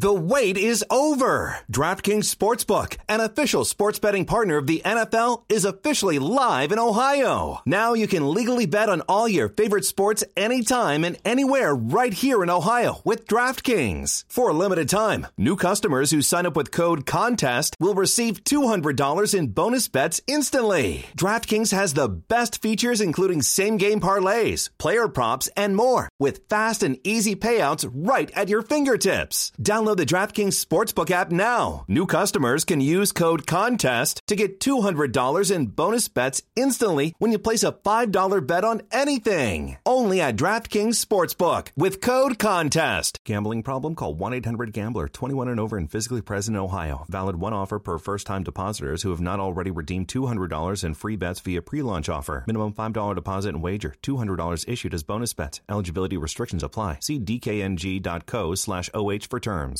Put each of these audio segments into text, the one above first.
The wait is over. DraftKings Sportsbook, an official sports betting partner of the NFL, is officially live in Ohio. Now you can legally bet on all your favorite sports anytime and anywhere right here in Ohio with DraftKings. For a limited time, new customers who sign up with code CONTEST will receive $200 in bonus bets instantly. DraftKings has the best features including same-game parlays, player props, and more with fast and easy payouts right at your fingertips. Download the DraftKings Sportsbook app now. New customers can use code CONTEST to get $200 in bonus bets instantly when you place a $5 bet on anything. Only at DraftKings Sportsbook with code CONTEST. Gambling problem? Call 1-800-GAMBLER 21 and over and physically present in Ohio. Valid one offer per first time depositors who have not already redeemed $200 in free bets via pre-launch offer. Minimum $5 deposit and wager. $200 issued as bonus bets. Eligibility restrictions apply. See dkng.co slash OH for terms.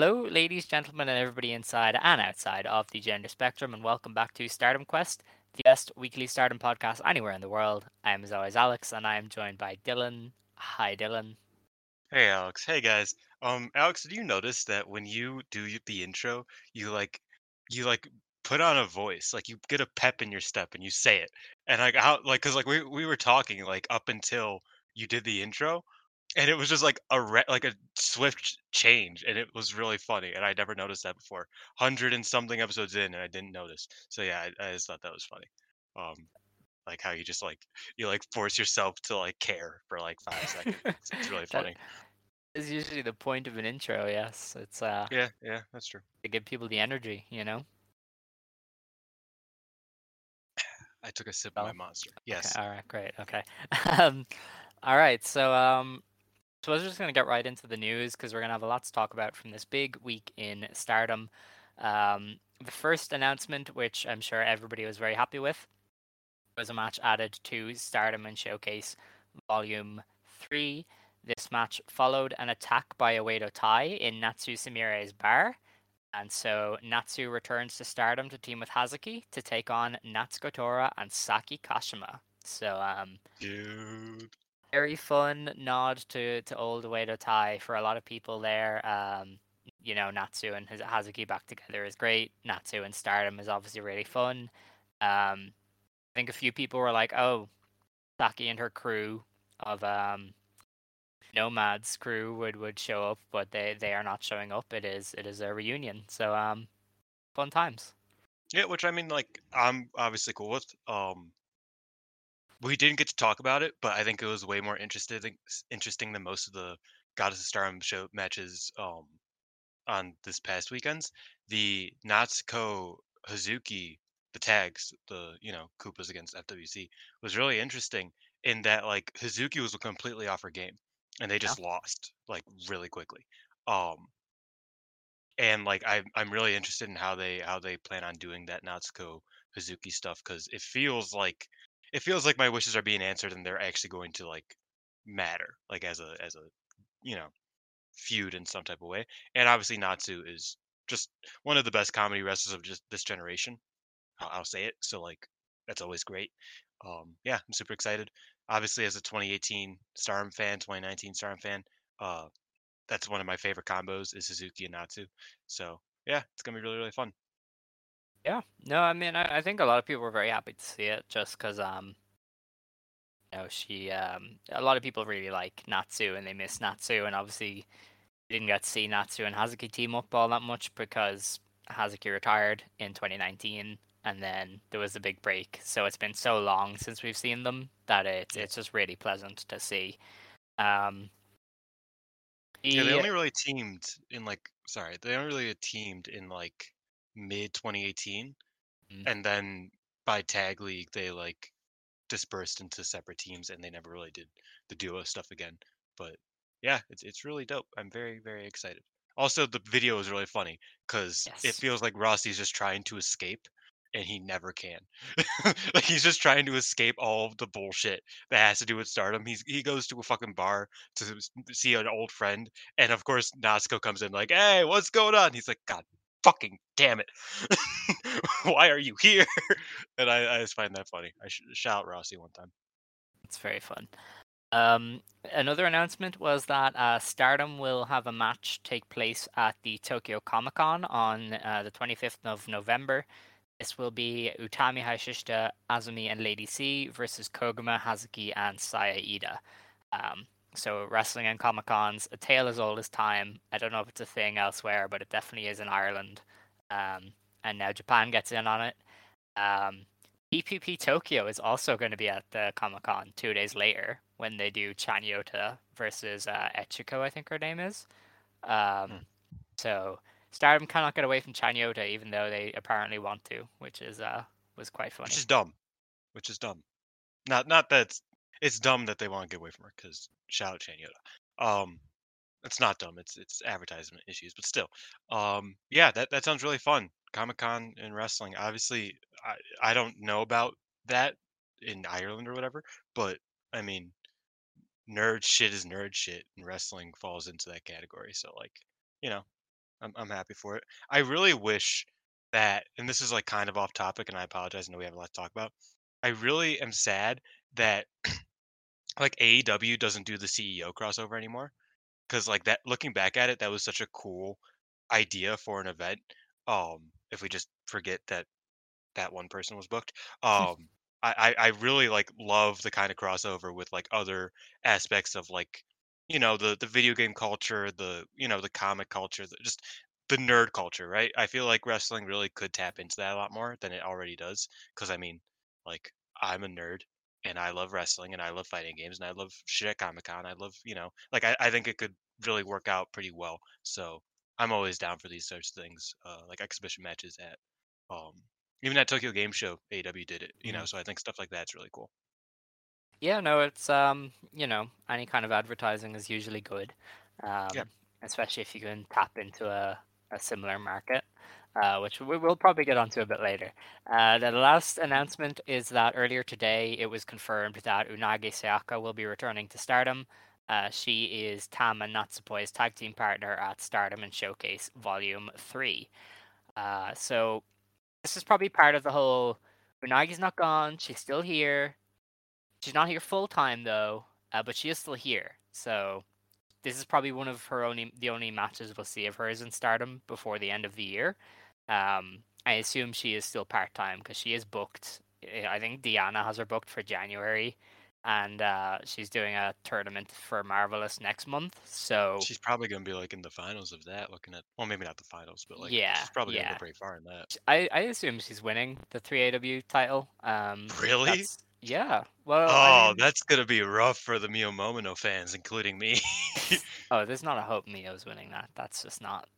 Hello, ladies, gentlemen, and everybody inside and outside of the gender spectrum, and welcome back to Stardom Quest, the best weekly Stardom podcast anywhere in the world. I am, as always, Alex, and I am joined by Dylan. Hi, Dylan. Hey Alex. Hey guys. Um Alex, did you notice that when you do the intro, you like you like put on a voice, like you get a pep in your step and you say it. And like how like cuz like we we were talking like up until you did the intro and it was just like a re- like a swift change and it was really funny and I never noticed that before. 100 and something episodes in and I didn't notice. So yeah, I, I just thought that was funny. Um like how you just like you like force yourself to like care for like 5 seconds. It's, it's really funny. is usually the point of an intro, yes. It's uh Yeah, yeah, that's true. to give people the energy, you know? I took a sip of my Oh, monster. Okay, Yes. all right, great. Okay. Um, all right. So, um, so we're just gonna get right into the news because we're gonna have a lot to talk about from this big week in Stardom. Um, the first announcement, which I'm sure everybody was very happy with, was a match added to Stardom and Showcase Volume Three. This match followed an attack by Oedo Tai in Natsu Sumire's bar. And so Natsu returns to Stardom to team with Hazuki to take on Natsuko Tora and Saki Kashima. So um Dude. Very fun nod to, to old Oedo Tai for a lot of people there. Um you know, Natsu and his Hazuki back together is great. Natsu and Stardom is obviously really fun. Um I think a few people were like, Oh, Saki and her crew of um Nomad's crew would, would show up, but they, they are not showing up. It is it is a reunion. So um fun times. Yeah, which I mean, like, I'm obviously cool with. Um, we didn't get to talk about it, but I think it was way more interesting interesting than most of the Goddess of Stardom show matches um on this past weekends. The Natsuko Hazuki, the tags, the you know Koopas against FWC was really interesting in that like Hazuki was completely off her game, and they just lost like really quickly. Um, and like I I'm really interested in how they how they plan on doing that Natsuko Hazuki stuff because it feels like it feels like my wishes are being answered and they're actually going to like matter like as a as a you know feud in some type of way. And obviously Natsu is just one of the best comedy wrestlers of just this generation. I'll, I'll say it. So like that's always great. Um, yeah, I'm super excited. obviously as a 2018 Stardom fan, 2019 Stardom fan, uh, that's one of my favorite combos is Hazuki and Natsu. So yeah, it's gonna be really really fun. Yeah. No, I mean, I, I think a lot of people were very happy to see it just because, um, you know, she, um, a lot of people really like Natsu and they miss Natsu, and obviously you didn't get to see Natsu and Hazuki team up all that much because Hazuki retired in 2019 and then there was a big break. So it's been so long since we've seen them that it's it's just really pleasant to see. Um, Yeah, they only really teamed in like sorry, they only really teamed in like mid 2018, Mm. and then by tag league they like dispersed into separate teams, and they never really did the duo stuff again. But yeah, it's it's really dope. I'm very very excited. Also, the video is really funny because it feels like Rossy's just trying to escape, and he never can. like he's just trying to escape all of the bullshit that has to do with stardom. He's he goes to a fucking bar to see an old friend, and of course Natsuko comes in like, "Hey, what's going on?" He's like, "God fucking damn it, why are you here?" and I, I just find that funny. I should shout Rossy one time. It's very fun. Um, another announcement was that uh, Stardom will have a match take place at the Tokyo Comic Con on uh, the 25th of November. This will be Utami Hayashishita, Azumi, and Lady C versus Koguma, Hazuki, and Saya Ida. Um, so wrestling and Comic Cons, a tale as old as time. I don't know if it's a thing elsewhere, but it definitely is in Ireland. Um, and now Japan gets in on it. Um, PPP Tokyo is also going to be at the Comic Con two days later when they do Chanyota versus uh, Echiko, I think her name is. Um, So Stardom cannot get away from Chanyota, even though they apparently want to, which is uh was quite funny. Which is dumb. Which is dumb. Not not that it's, dumb that they want to get away from her because shout out Chanyota. Um, it's not dumb. It's it's advertisement issues, but still. Um, yeah, that that sounds really fun. Comic Con and wrestling. Obviously, I I don't know about that in Ireland or whatever, but I mean, nerd shit is nerd shit, and wrestling falls into that category. So like, you know, I'm I'm happy for it. I really wish that, and this is like kind of off topic, and I apologize. I know we have a lot to talk about. I really am sad that like AEW doesn't do the CEO crossover anymore because like that looking back at it that was such a cool idea for an event um if we just forget that that one person was booked um I, I I really like love the kind of crossover with like other aspects of like you know the the video game culture the you know the comic culture the, just the nerd culture right? I feel like wrestling really could tap into that a lot more than it already does because i mean like i'm a nerd and I love wrestling and I love fighting games and I love shit at Comic Con. I love, you know, like I, I think it could really work out pretty well. So I'm always down for these sorts of things, uh, like exhibition matches at, um, even at Tokyo Game Show, AEW did it, you know. So I think stuff like that's really cool. Yeah, no, it's um, you know, any kind of advertising is usually good, um, especially if you can tap into a, a similar market, uh, which we will probably get onto a bit later. Uh, the last announcement is that earlier today it was confirmed that Unagi Sayaka will be returning to Stardom. Uh, she is Tam and Natsupoi's tag team partner at Stardom and Showcase Volume Three. Uh, so this is probably part of the whole. Unagi's not gone; she's still here. She's not here full time though, uh, but she is still here. So this is probably one of her only the only matches we'll see of hers in Stardom before the end of the year. Um, I assume she is still part time because she is booked. I think Diana has her booked for January, and uh, she's doing a tournament for Marvelous next month. So She's probably gonna be like in the finals of that. Looking at, well, maybe not the finals, but like, Yeah, she's probably yeah. go pretty far in that. I, I assume she's winning the 3AW title. Um, Really? that's- Yeah. Well, oh, I mean- that's gonna be rough for the Mio Momono fans, including me. Oh, there's not a hope Mio's winning that. That's just not.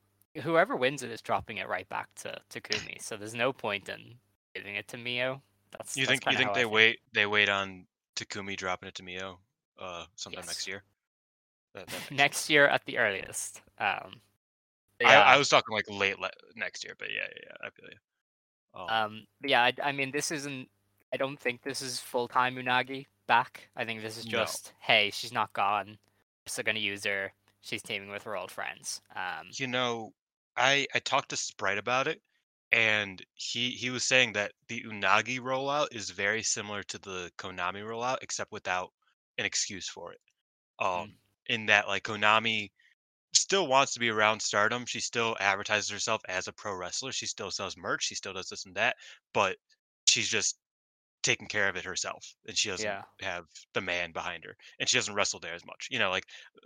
Whoever wins it is dropping it right back to Takumi. So there's no point in giving it to Mio. That's you that's think you think they wait they wait on Takumi dropping it to Mio, uh, sometime next year? That, that makes next year at the earliest. Um, but I, yeah, I was talking like late le- next year, but yeah, yeah, yeah I feel you. Um, um, yeah. I, I mean, this isn't. I don't think this is full time Unagi back. I think this is No. just hey, she's not gone. We're still gonna use her. She's teaming with her old friends. Um, you know, I I talked to Sprite about it, and he he was saying that the Unagi rollout is very similar to the Konami rollout, except without an excuse for it. Um, in that like Konami still wants to be around Stardom. She still advertises herself as a pro wrestler. She still sells merch. She still does this and that, but she's just taking care of it herself, and she doesn't Yeah. have the man behind her, and she doesn't wrestle there as much. You know, like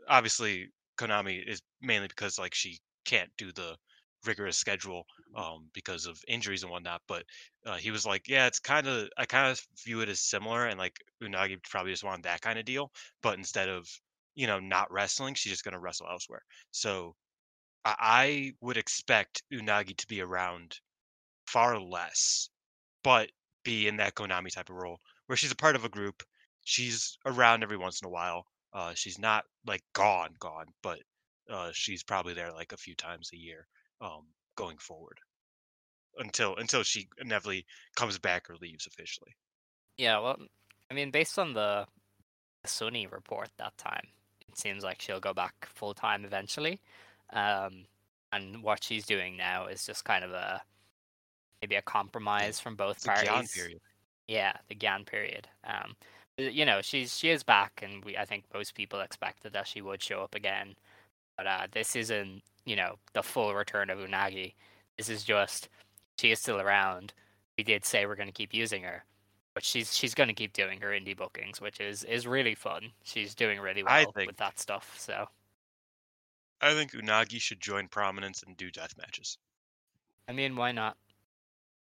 obviously Konami is mainly because like she can't do the rigorous schedule um because of injuries and whatnot but uh, he was like yeah it's kind of i kind of view it as similar and like unagi probably just wanted that kind of deal but instead of you know not wrestling she's just going to wrestle elsewhere so I, I would expect unagi to be around far less but be in that konami type of role where she's a part of a group she's around every once in a while uh she's not like gone gone but uh she's probably there like a few times a year um going forward until until she inevitably comes back or leaves officially Yeah, well, I mean, based on the Sunny report that time, it seems like she'll go back full time eventually. Um, and what she's doing now is just kind of a maybe a compromise from both it's parties. period Yeah, the Gan period. Um, you know, she's she is back, and we I think most people expected that she would show up again. But uh, this isn't, you know, the full return of Unagi. This is just she is still around. We did say we're going to keep using her, but she's she's going to keep doing her indie bookings, which is is really fun. She's doing really well think- with that stuff. So i think unagi should join prominence and do death matches I mean, why not?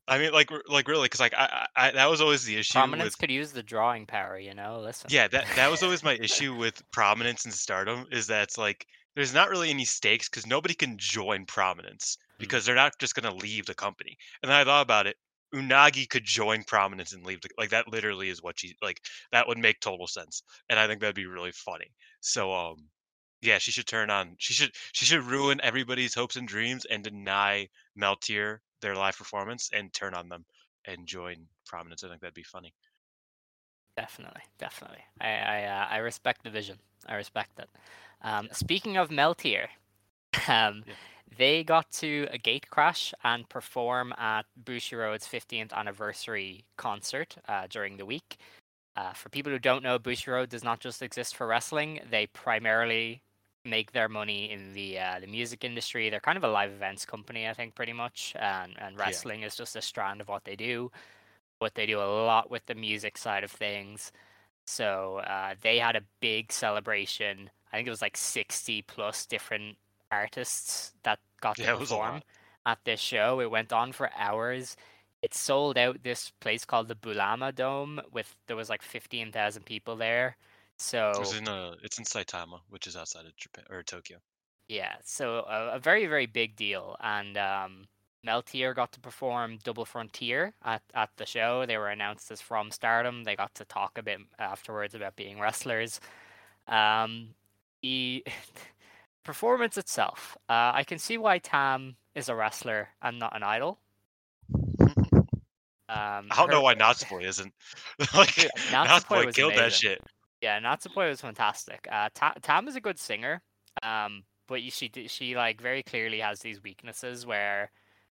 I mean like like really because like I, I that was always the issue Prominence with could use the drawing power, you know. Listen. yeah that that was always my issue with prominence and stardom is that it's like there's not really any stakes because nobody can join prominence because they're not just going to leave the company and then i thought about it unagi could join prominence and leave the like that literally is what she like that would make total sense and i think that'd be really funny so um yeah she should turn on she should she should ruin everybody's hopes and dreams and deny Meltear their live performance and turn on them and join prominence i think that'd be funny Definitely, definitely. I I, uh, I respect the vision. I respect it. Um, Speaking of Meltear, um, Yeah. they got to a gate crash and perform at Bushiroad's 15th anniversary concert uh, during the week. Uh, for people who don't know, Bushiroad does not just exist for wrestling. They primarily make their money in the uh, the music industry. They're kind of a live events company, I think, pretty much. And and wrestling is just a strand of what they do. But they do a lot with the music side of things. So uh, they had a big celebration. I think it was like 60 plus different artists that got to Yeah, a perform at this show. It went on for hours. It sold out this place called the Belluna Dome with there was like 15,000 people there. So It was in uh it's in saitama which is outside of japan or tokyo yeah, so a, a very very big deal, and um, Meltear got to perform Double Frontier at, at the show. They were announced as from Stardom. They got to talk a bit afterwards about being wrestlers. Um, the performance itself, uh, I can see why Tam is a wrestler and not an idol. Um, i don't know her- why natsupoi isn't like Dude, Natsupoi natsupoi killed that shit Yeah, Natsupoi was fantastic. Uh, Ta- Tam is a good singer, um, but she she like very clearly has these weaknesses where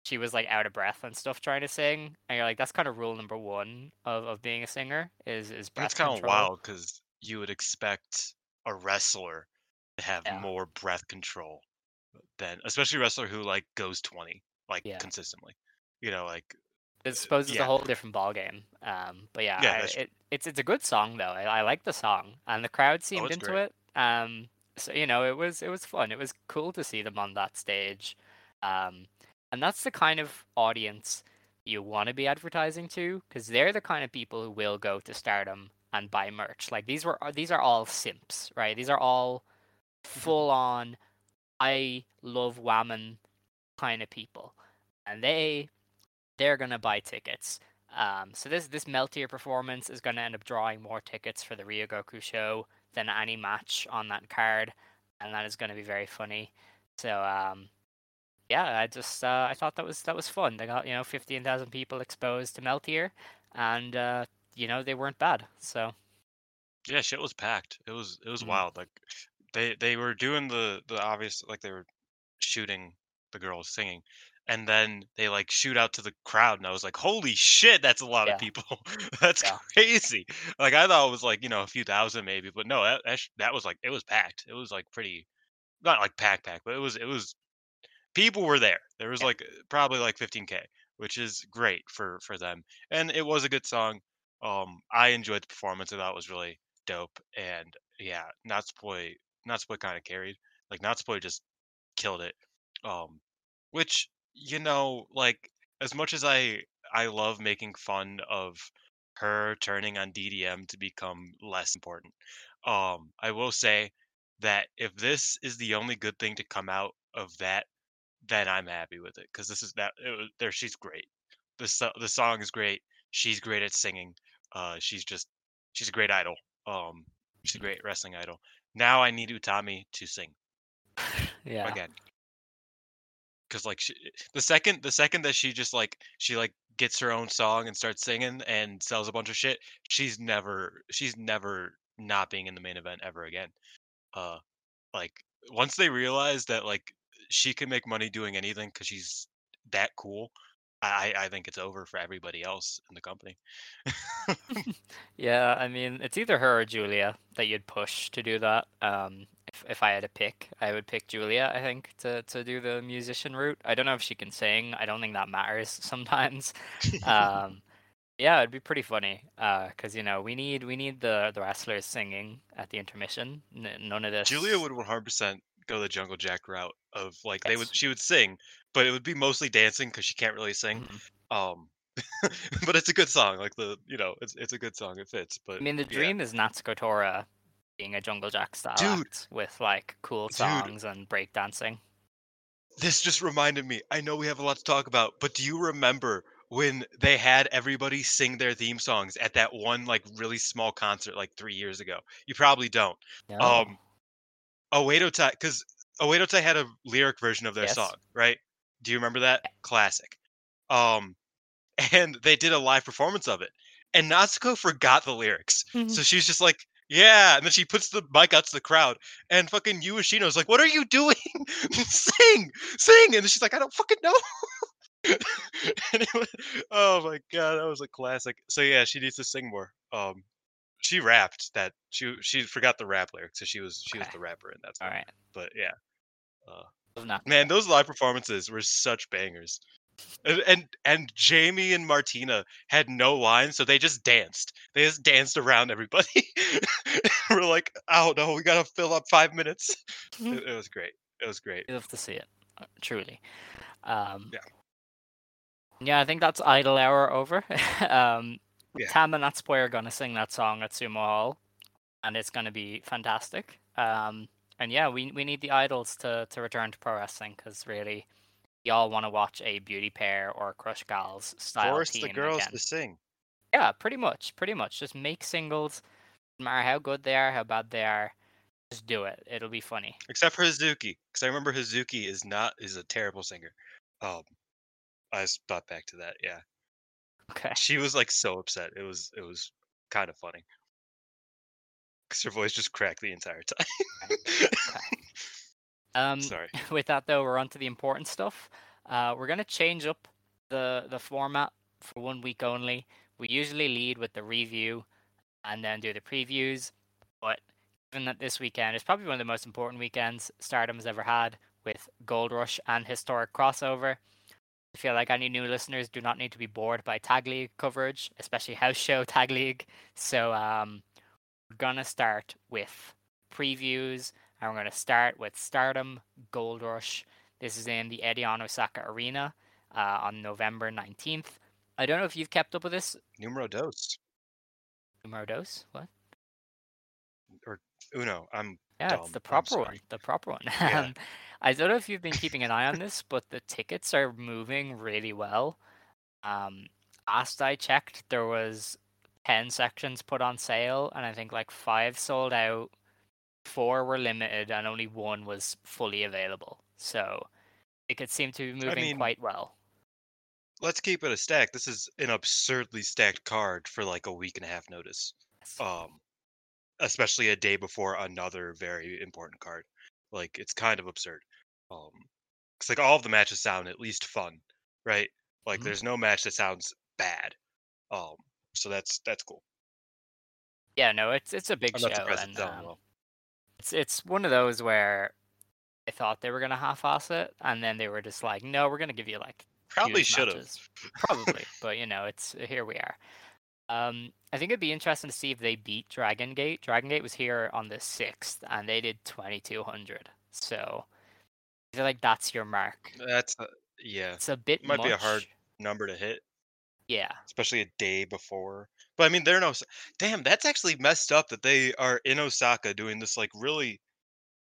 she was like out of breath and stuff trying to sing, and you're like, that's kind of rule number one of, of being a singer is is breath control. That's kind of wild because you would expect a wrestler to have Yeah. more breath control than, especially a wrestler who like goes twenty like Yeah. consistently. You know, like I suppose it's yeah. a whole different ball game. Um, but yeah, Yeah, I- it, it's it's a good song though. I, I like the song, and the crowd seemed Oh, into great. it. Um, so you know, it was it was fun. It was cool to see them on that stage. Um, and that's the kind of audience you want to be advertising to, because they're the kind of people who will go to Stardom and buy merch. Like these were these are all simps, right? These are all full on. I love Whammon kind of people, and they they're gonna buy tickets. Um, so this this Meltear performance is gonna end up drawing more tickets for the Ryogoku show than any match on that card, and that is gonna be very funny. So um, yeah, I just uh, I thought that was that was fun. They got you know fifteen thousand people exposed to Meltear, and uh, you know they weren't bad. So yeah, shit was packed. It was it was Mhm. wild. Like they they were doing the the obvious like they were shooting the girls singing, and then they like shoot out to the crowd, and I was like, "Holy shit, that's a lot Yeah. of people! that's Yeah. crazy!" Like I thought it was like you know a few thousand maybe, but no, that that, sh- that was like it was packed. It was like pretty, not like pack pack, but it was it was people were there. There was Yeah. like probably like 15k, which is great for for them, and it was a good song. Um, I enjoyed the performance. I thought it was really dope, and yeah, Natsupoi Natsupoi kind of carried. Like Natsupoi just killed it. Um, which you know, like as much as I I love making fun of her turning on DDM to become less important. Um, I will say that if this is the only good thing to come out of that, then I'm happy with it because this is that it there. She's great. The so- the song is great. She's great at singing. Uh, she's just she's a great idol. Um, she's a great wrestling idol. Now I need Utami to sing Yeah. again because like she, the second the second that she just like she like gets her own song and starts singing and sells a bunch of shit she's never she's never not being in the main event ever again uh like once they realize that like she can make money doing anything because she's that cool i i think it's over for everybody else in the company Yeah, I mean, it's either her or Julia that you'd push to do that. Um, if if I had to pick, I would pick Julia, I think, to to do the musician route. I don't know if she can sing. I don't think that matters sometimes. Um, yeah, it'd be pretty funny. Uh, 'cause you know, we need we need the the wrestlers singing at the intermission. N- none of this. julia would 100% go the jungle jack route of like they would she would sing but it would be mostly dancing because she can't really sing Mhm. um but it's a good song like the you know it's it's a good song it fits but I mean, the yeah. dream is Natsuko Tora being a Jungle Jack style Dude. with like cool Dude. songs and breakdancing. this just reminded me i know we have a lot to talk about but do you remember when they had everybody sing their theme songs at that one like really small concert like three years ago you probably don't No. um Oedo Tai because Oedo Tai had a lyric version of their Yes. song right do you remember that classic um and they did a live performance of it and Natsuko forgot the lyrics so she's just like yeah and then she puts the mic out to the crowd and fucking Yu Ishino's like what are you doing? Sing sing! And she's like I don't fucking know. And it was, oh my god that was a classic. So yeah she needs to sing more. Um she rapped that she she forgot the rap lyrics so she was she was the rapper in that All right. but yeah Natsuko. man those live performances were such bangers and, and and Jamie and Martina had no lines, so they just danced. They just danced around everybody. we're like, oh no, we gotta fill up five minutes. it, it was great. It was great. You love to see it, uh, truly. Um, Yeah. Yeah, I think that's Idle Hour over. um, Yeah. Tam and Natsupoi are to sing that song at Sumo Hall, and it's to be fantastic. Um, and yeah, we we need the idols to, to return to pro wrestling because really, y'all want to watch a beauty pair or Crush Gals style Force team the girls again. to sing. Yeah, pretty much, pretty much. Just make singles, no matter how good they are, how bad they are. Just do it. It'll be funny. Except for Hazuki, because I remember Hazuki is not is a terrible singer. Um, I just thought back to that. Yeah, Okay. she was like so upset. It was it was kind of funny because her voice just cracked the entire time. Um, Sorry. with that though, we're on to the important stuff. Uh, we're gonna change up the the format for one week only. We usually lead with the review and then do the previews, but given that this weekend is probably one of the most important weekends Stardom has ever had with Gold Rush and historic crossover, I feel like any new listeners do not need to be bored by Tag League coverage, especially house show Tag League. So um, we're gonna start with previews and we're going to start with Stardom Gold Rush. This is in the Edion Osaka Arena uh, on November 19th. I don't know if you've kept up with this. Numero dos. Numero dos? What? Or Uno. I'm Yeah, dumb. it's the proper one. The proper one. Yeah. Um, I don't know if you've been keeping an eye on this, but the tickets are moving really well. Um, last I checked, there was 10 sections put on sale, and I think like five sold out, four were limited, and only one was fully available. So it could seem to be moving mean, quite well. Let's keep it a stack. This is an absurdly stacked card for like a week and a half notice. Um, especially a day before another very important card. Like it's kind of absurd. Um, 'cause, like all of the matches sound at least fun, right? Like Mhm. there's no match that sounds bad. Um, so that's that's cool. Yeah, no, it's it's a big I'm show, and um, well. It's it's one of those where I thought they were gonna half-ass it, and then they were just like, "No, we're gonna give you like Probably should have. Probably, but you know, it's here we are. Um, I think it'd be interesting to see if they beat Dragon Gate. Dragon Gate was here on the sixth, and they did twenty two hundred. So I feel like that's your mark. That's uh, yeah, It's a bit might be a hard number to hit, Yeah, especially a day before. But I mean, they're no. Damn, that's actually messed up that they are in Osaka doing this like really,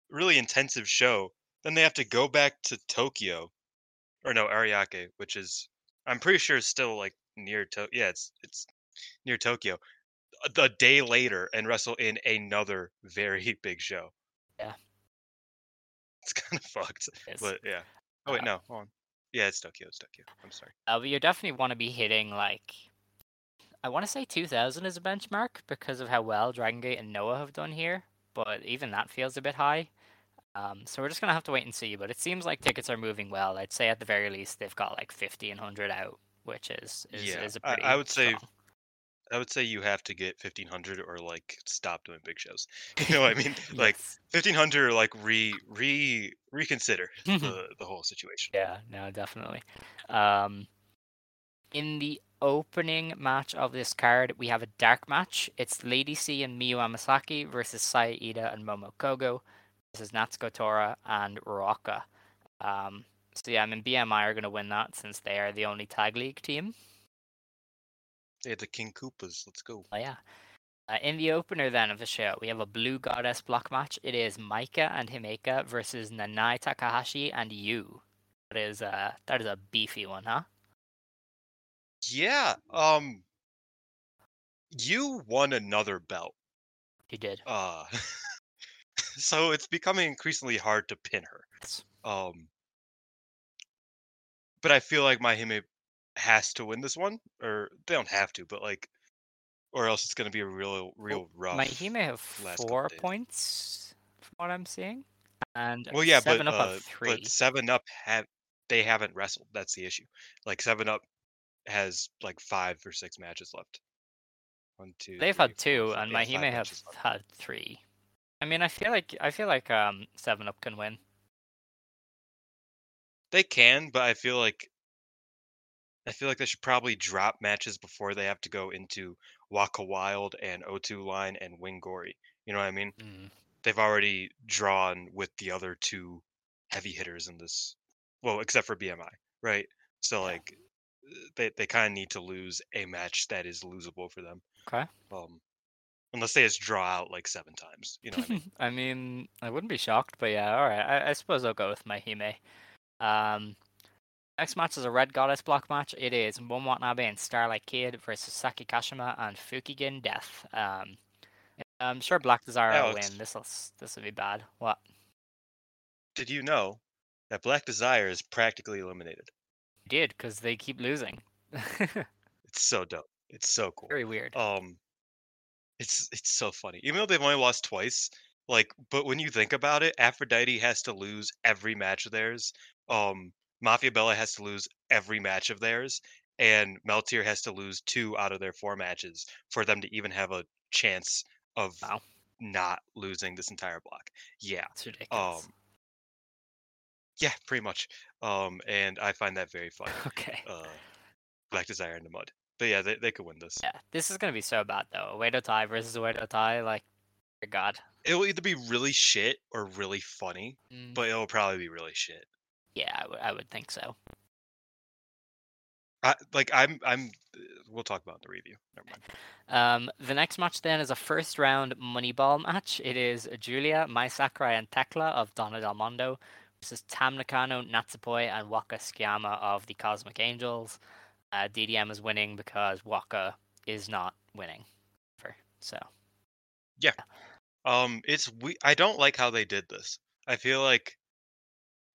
really intensive show. Then they have to go back to Tokyo, or no, Ariake, which is I'm pretty sure is still like near to. Yeah, it's it's near Tokyo. A, a day later and wrestle in another very big show. Yeah. It's kind of fucked. But yeah. Oh wait, no, hold on. Yeah, it's Tokyo. It's Tokyo. I'm sorry. Uh, but you definitely want to be hitting like I want to say 2000 is a benchmark because of how well Dragon Gate and Noah have done here, but even that feels a bit high. Um, so we're just gonna have to wait and see. But it seems like tickets are moving well. I'd say at the very least they've got like 50 and 100 out, which is is, Yeah, is a I-. I would say strong. I would say you have to get 1500 or like stop doing big shows. You know what I mean? Like 1500 or like re re reconsider the the whole situation. Yeah, no, definitely. Um, in the opening match of this card, we have a dark match. It's Lady C and Miyu Amasaki versus Saya Ida and Momo Kogo. This is Natsuko Tora and Ruaka. Um, so yeah, I mean BMI are going to win that since they are the only tag league team. Yeah, the King Koopas. Let's go. Oh yeah. Uh, in the opener then of the show, we have a Blue Goddess block match. It is Maika and Himeka versus Nanae Takahashi and Yuu. That is uh that is a beefy one, huh? Yeah. Um. You won another belt. You did. Uh. so it's becoming increasingly hard to pin her. Um. But I feel like Mahime has to win this one, or they don't have to, but like, or else it's gonna be a real, real rough. Mahime have four points from what I'm seeing, and Well, yeah, seven but up uh, three. but Seven Up have they haven't wrestled. That's the issue. Like Seven Up has like five or six matches left. One, two. They've three, had two, four, and yeah, five Mahime have had three. I mean, I feel like I feel like um Seven Up can win. They can, but I feel like I feel like they should probably drop matches before they have to go into Waka Wild and O2 Line and Wing Gory. You know what I mean? Mm. They've already drawn with the other two heavy hitters in this. Well, except for BMI, right? So like they they kind of need to lose a match that is losable for them. Okay. Um, unless they just draw out like seven times. You know what I mean? I mean, I wouldn't be shocked, but yeah, all right. I, I suppose I'll go with Mahime. Um, next match is a Red Goddess block match. It is Momo Watanabe and Starlight Kid versus Saki Kashima and Fukigen Death. Um, I'm sure Black Desire will win. This will this will be bad. What? Did you know that Black Desire is practically eliminated? did because they keep losing. It's so dope. It's so cool. Very weird. um it's it's so funny even though they've only lost twice like but when you think about it aphrodite has to lose every match of theirs um mafia bella has to lose every match of theirs and meltier has to lose two out of their four matches for them to even have a chance of Wow. not losing this entire block yeah It's ridiculous. um yeah pretty much um and i find that very funny okay. uh black desire in the mud but yeah they, they could win this Yeah, this is gonna be so bad though. Way to tie versus Oedo Tai. like, God. it'll either be really shit or really funny Mm, but it'll probably be really shit. Yeah, I would- think so. I, like I'm, I'm. We'll talk about the review. Never mind. Um, the next match then is a first round Moneyball match. It is Julia, Mai Sakurai, and Tekla of Donna Del Mondo versus Tam Nakano, Natsupoi, and Waka Tsukiyama of the Cosmic Angels. Uh, DDM is winning because Waka is not winning. For so Yeah. Um, it's we. I don't like how they did this. I feel like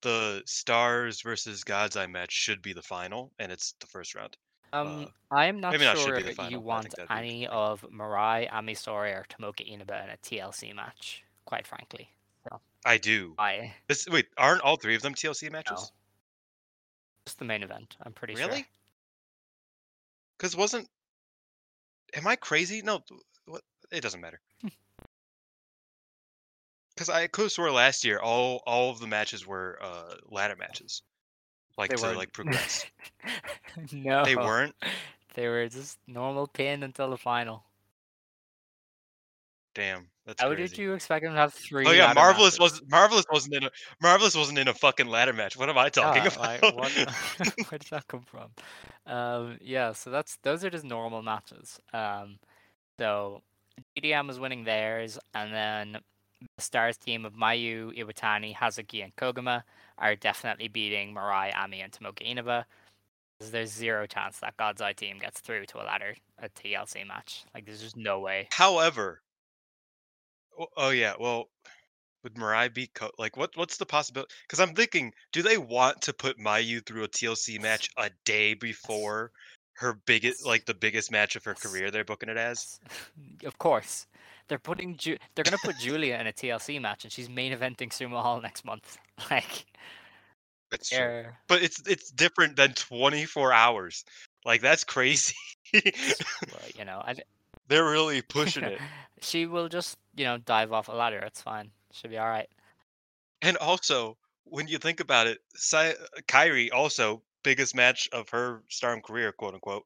the Stars versus God's Eye match should be the final, and it's the first round. um, I am not not sure be the you want that'd be any of Mirai, Ami Sourei, or Tomoka Inaba in a TLC match. Quite frankly, I do. I This wait, aren't all three of them TLC matches? No. Just the main event. I'm pretty sure. Really? Because wasn't? Am I crazy? No, what? It doesn't matter. Because I could have swore last year all all of the matches were uh ladder matches, like They to weren't. like progress. no, they weren't. They were just normal pin until the final. Damn, that's How crazy. did you expect them to have three? Oh yeah, marvelous matches? was marvelous wasn't in a marvelous wasn't in a fucking ladder match. What am I talking Yeah, about? like, what, where did that come from? Um, yeah, so that's those are just normal matches. Um, so DDM was winning theirs, and then the Stars team of Mayu, Iwatani, Hazuki, and Koguma are definitely beating Mirai, Ami, and Tomoka Inaba. There's zero chance that God's Eye team gets through to a ladder a TLC match. Like there's just no way. However, oh, yeah, well, would Mirai be co- like what? What's the possibility? Because I'm thinking, do they want to put Mayu through a TLC match a day before her biggest, like the biggest match of her career? They're booking it as. of course, they're putting Ju- they're gonna put Julia in a TLC match, and she's main eventing Sumo Hall next month. Like That's true. But it's it's different than 24 hours. Like that's crazy. well, you know, I, They're really pushing it. she will just you know dive off a ladder. It's fine. She'll be all right. And also, when you think about it, Sai- Kyrie also biggest match of her Stardom career, quote unquote.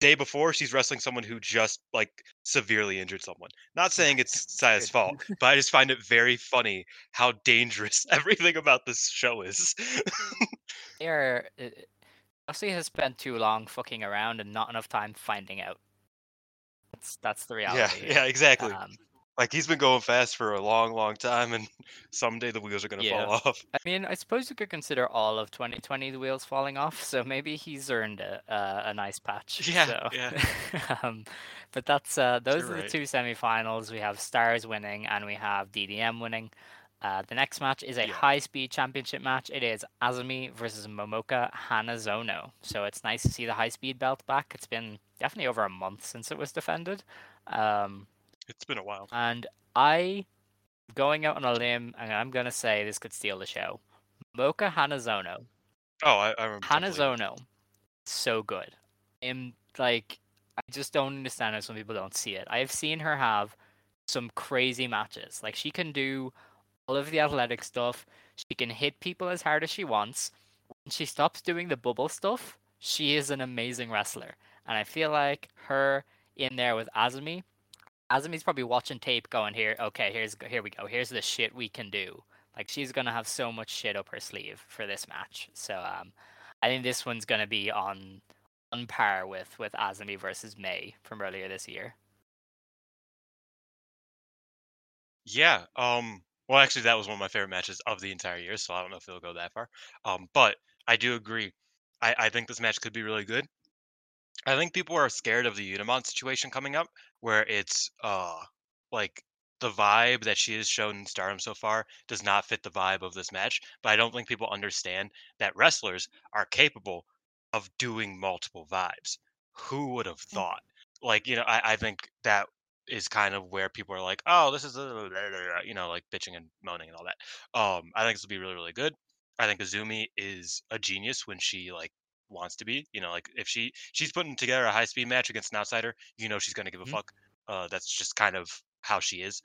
Day before, she's wrestling someone who just like severely injured someone. Not saying it's Saya's fault, but I just find it very funny how dangerous everything about this show is. They're uh, Chelsea has spent too long fucking around and not enough time finding out. That's that's the reality. yeah, yeah, exactly. Um, like he's been going fast for a long, long time, and someday the wheels are gonna Yeah. fall off. I mean, I suppose you could consider all of 2020 the wheels falling off, so maybe he's earned a a, a nice patch. Yeah, so. yeah. um, but that's uh, those You're are the right. two semifinals. We have Stars winning and we have DDM winning. Uh, the next match is a Yeah. high-speed championship match. It is Azumi versus Momoka Hanazono. So it's nice to see the high-speed belt back. It's been definitely over a month since it was defended. Um, It's been a while. and I, going out on a limb, and I'm gonna say this could steal the show. Mocha Hanazono. Oh, I, I remember. Hanazono, so good. And like, I just don't understand how some people don't see it. I have seen her have some crazy matches. Like she can do all of the athletic stuff. She can hit people as hard as she wants. When she stops doing the bubble stuff, she is an amazing wrestler. And I feel like her in there with Azumi. Azumi's probably watching tape, going here. Okay, here's here we go. Here's the shit we can do. Like she's gonna have so much shit up her sleeve for this match. So um, I think this one's gonna be on on par with with Azumi versus May from earlier this year. Yeah. Um. Well, actually, that was one of my favorite matches of the entire year, so I don't know if it'll go that far. Um. But I do agree. I I think this match could be really good. I think people are scared of the Unimont situation coming up, where it's uh like the vibe that she has shown in Stardom so far does not fit the vibe of this match. But I don't think people understand that wrestlers are capable of doing multiple vibes. Who would have thought? Like, you know, I, I think that is kind of where people are like, oh, this is a, you know, like bitching and moaning and all that. Um, I think this will be really, really good. I think Azumi is a genius when she like wants to be. You know, like if she she's putting together a high speed match against an outsider, you know she's gonna give a Mhm. fuck. Uh, that's just kind of how she is.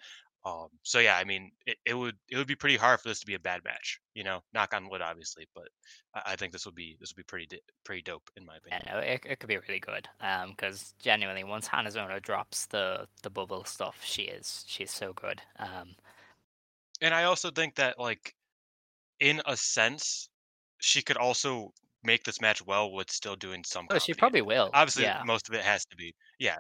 Um, so yeah, I mean, it, it would it would be pretty hard for this to be a bad match. You know, knock on wood, obviously, but I, I think this would be this would be pretty di- pretty dope in my opinion. Yeah, no, it, it could be really good. Um, because genuinely, once Hanazono drops the the bubble stuff, she is she's so good. Um, And I also think that like in a sense, she could also make this match well with still doing some. oh, she probably will. Obviously, yeah. most of it has to be yeah.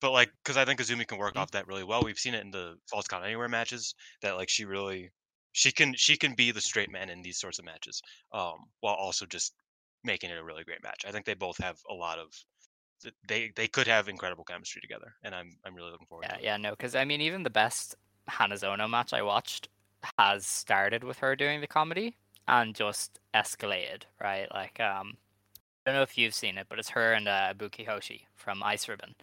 But like, because I think Azumi can work Mhm. off that really well. We've seen it in the False Count Anywhere matches that like she really she can she can be the straight man in these sorts of matches, um, while also just making it a really great match. I think they both have a lot of they they could have incredible chemistry together, and I'm I'm really looking forward Yeah, to it. yeah, no, because I mean, even the best Hanazono match I watched has started with her doing the comedy and just escalated, right? Like, um, I don't know if you've seen it, but it's her and uh, Hoshi from Ice Ribbon,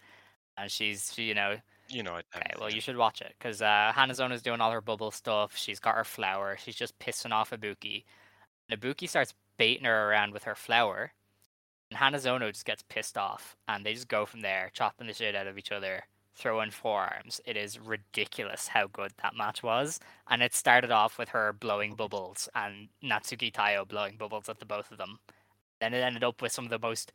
and she's, she, you know, you know, I, I Okay, well, you should watch it because uh, Hanazono's doing all her bubble stuff. She's got her flower. She's just pissing off Ibuki. And Ibuki starts baiting her around with her flower. And Hanazono just gets pissed off. And they just go from there, chopping the shit out of each other, throwing forearms. It is ridiculous how good that match was. And it started off with her blowing bubbles and Natsuki Tayo blowing bubbles at the both of them. Then it ended up with some of the most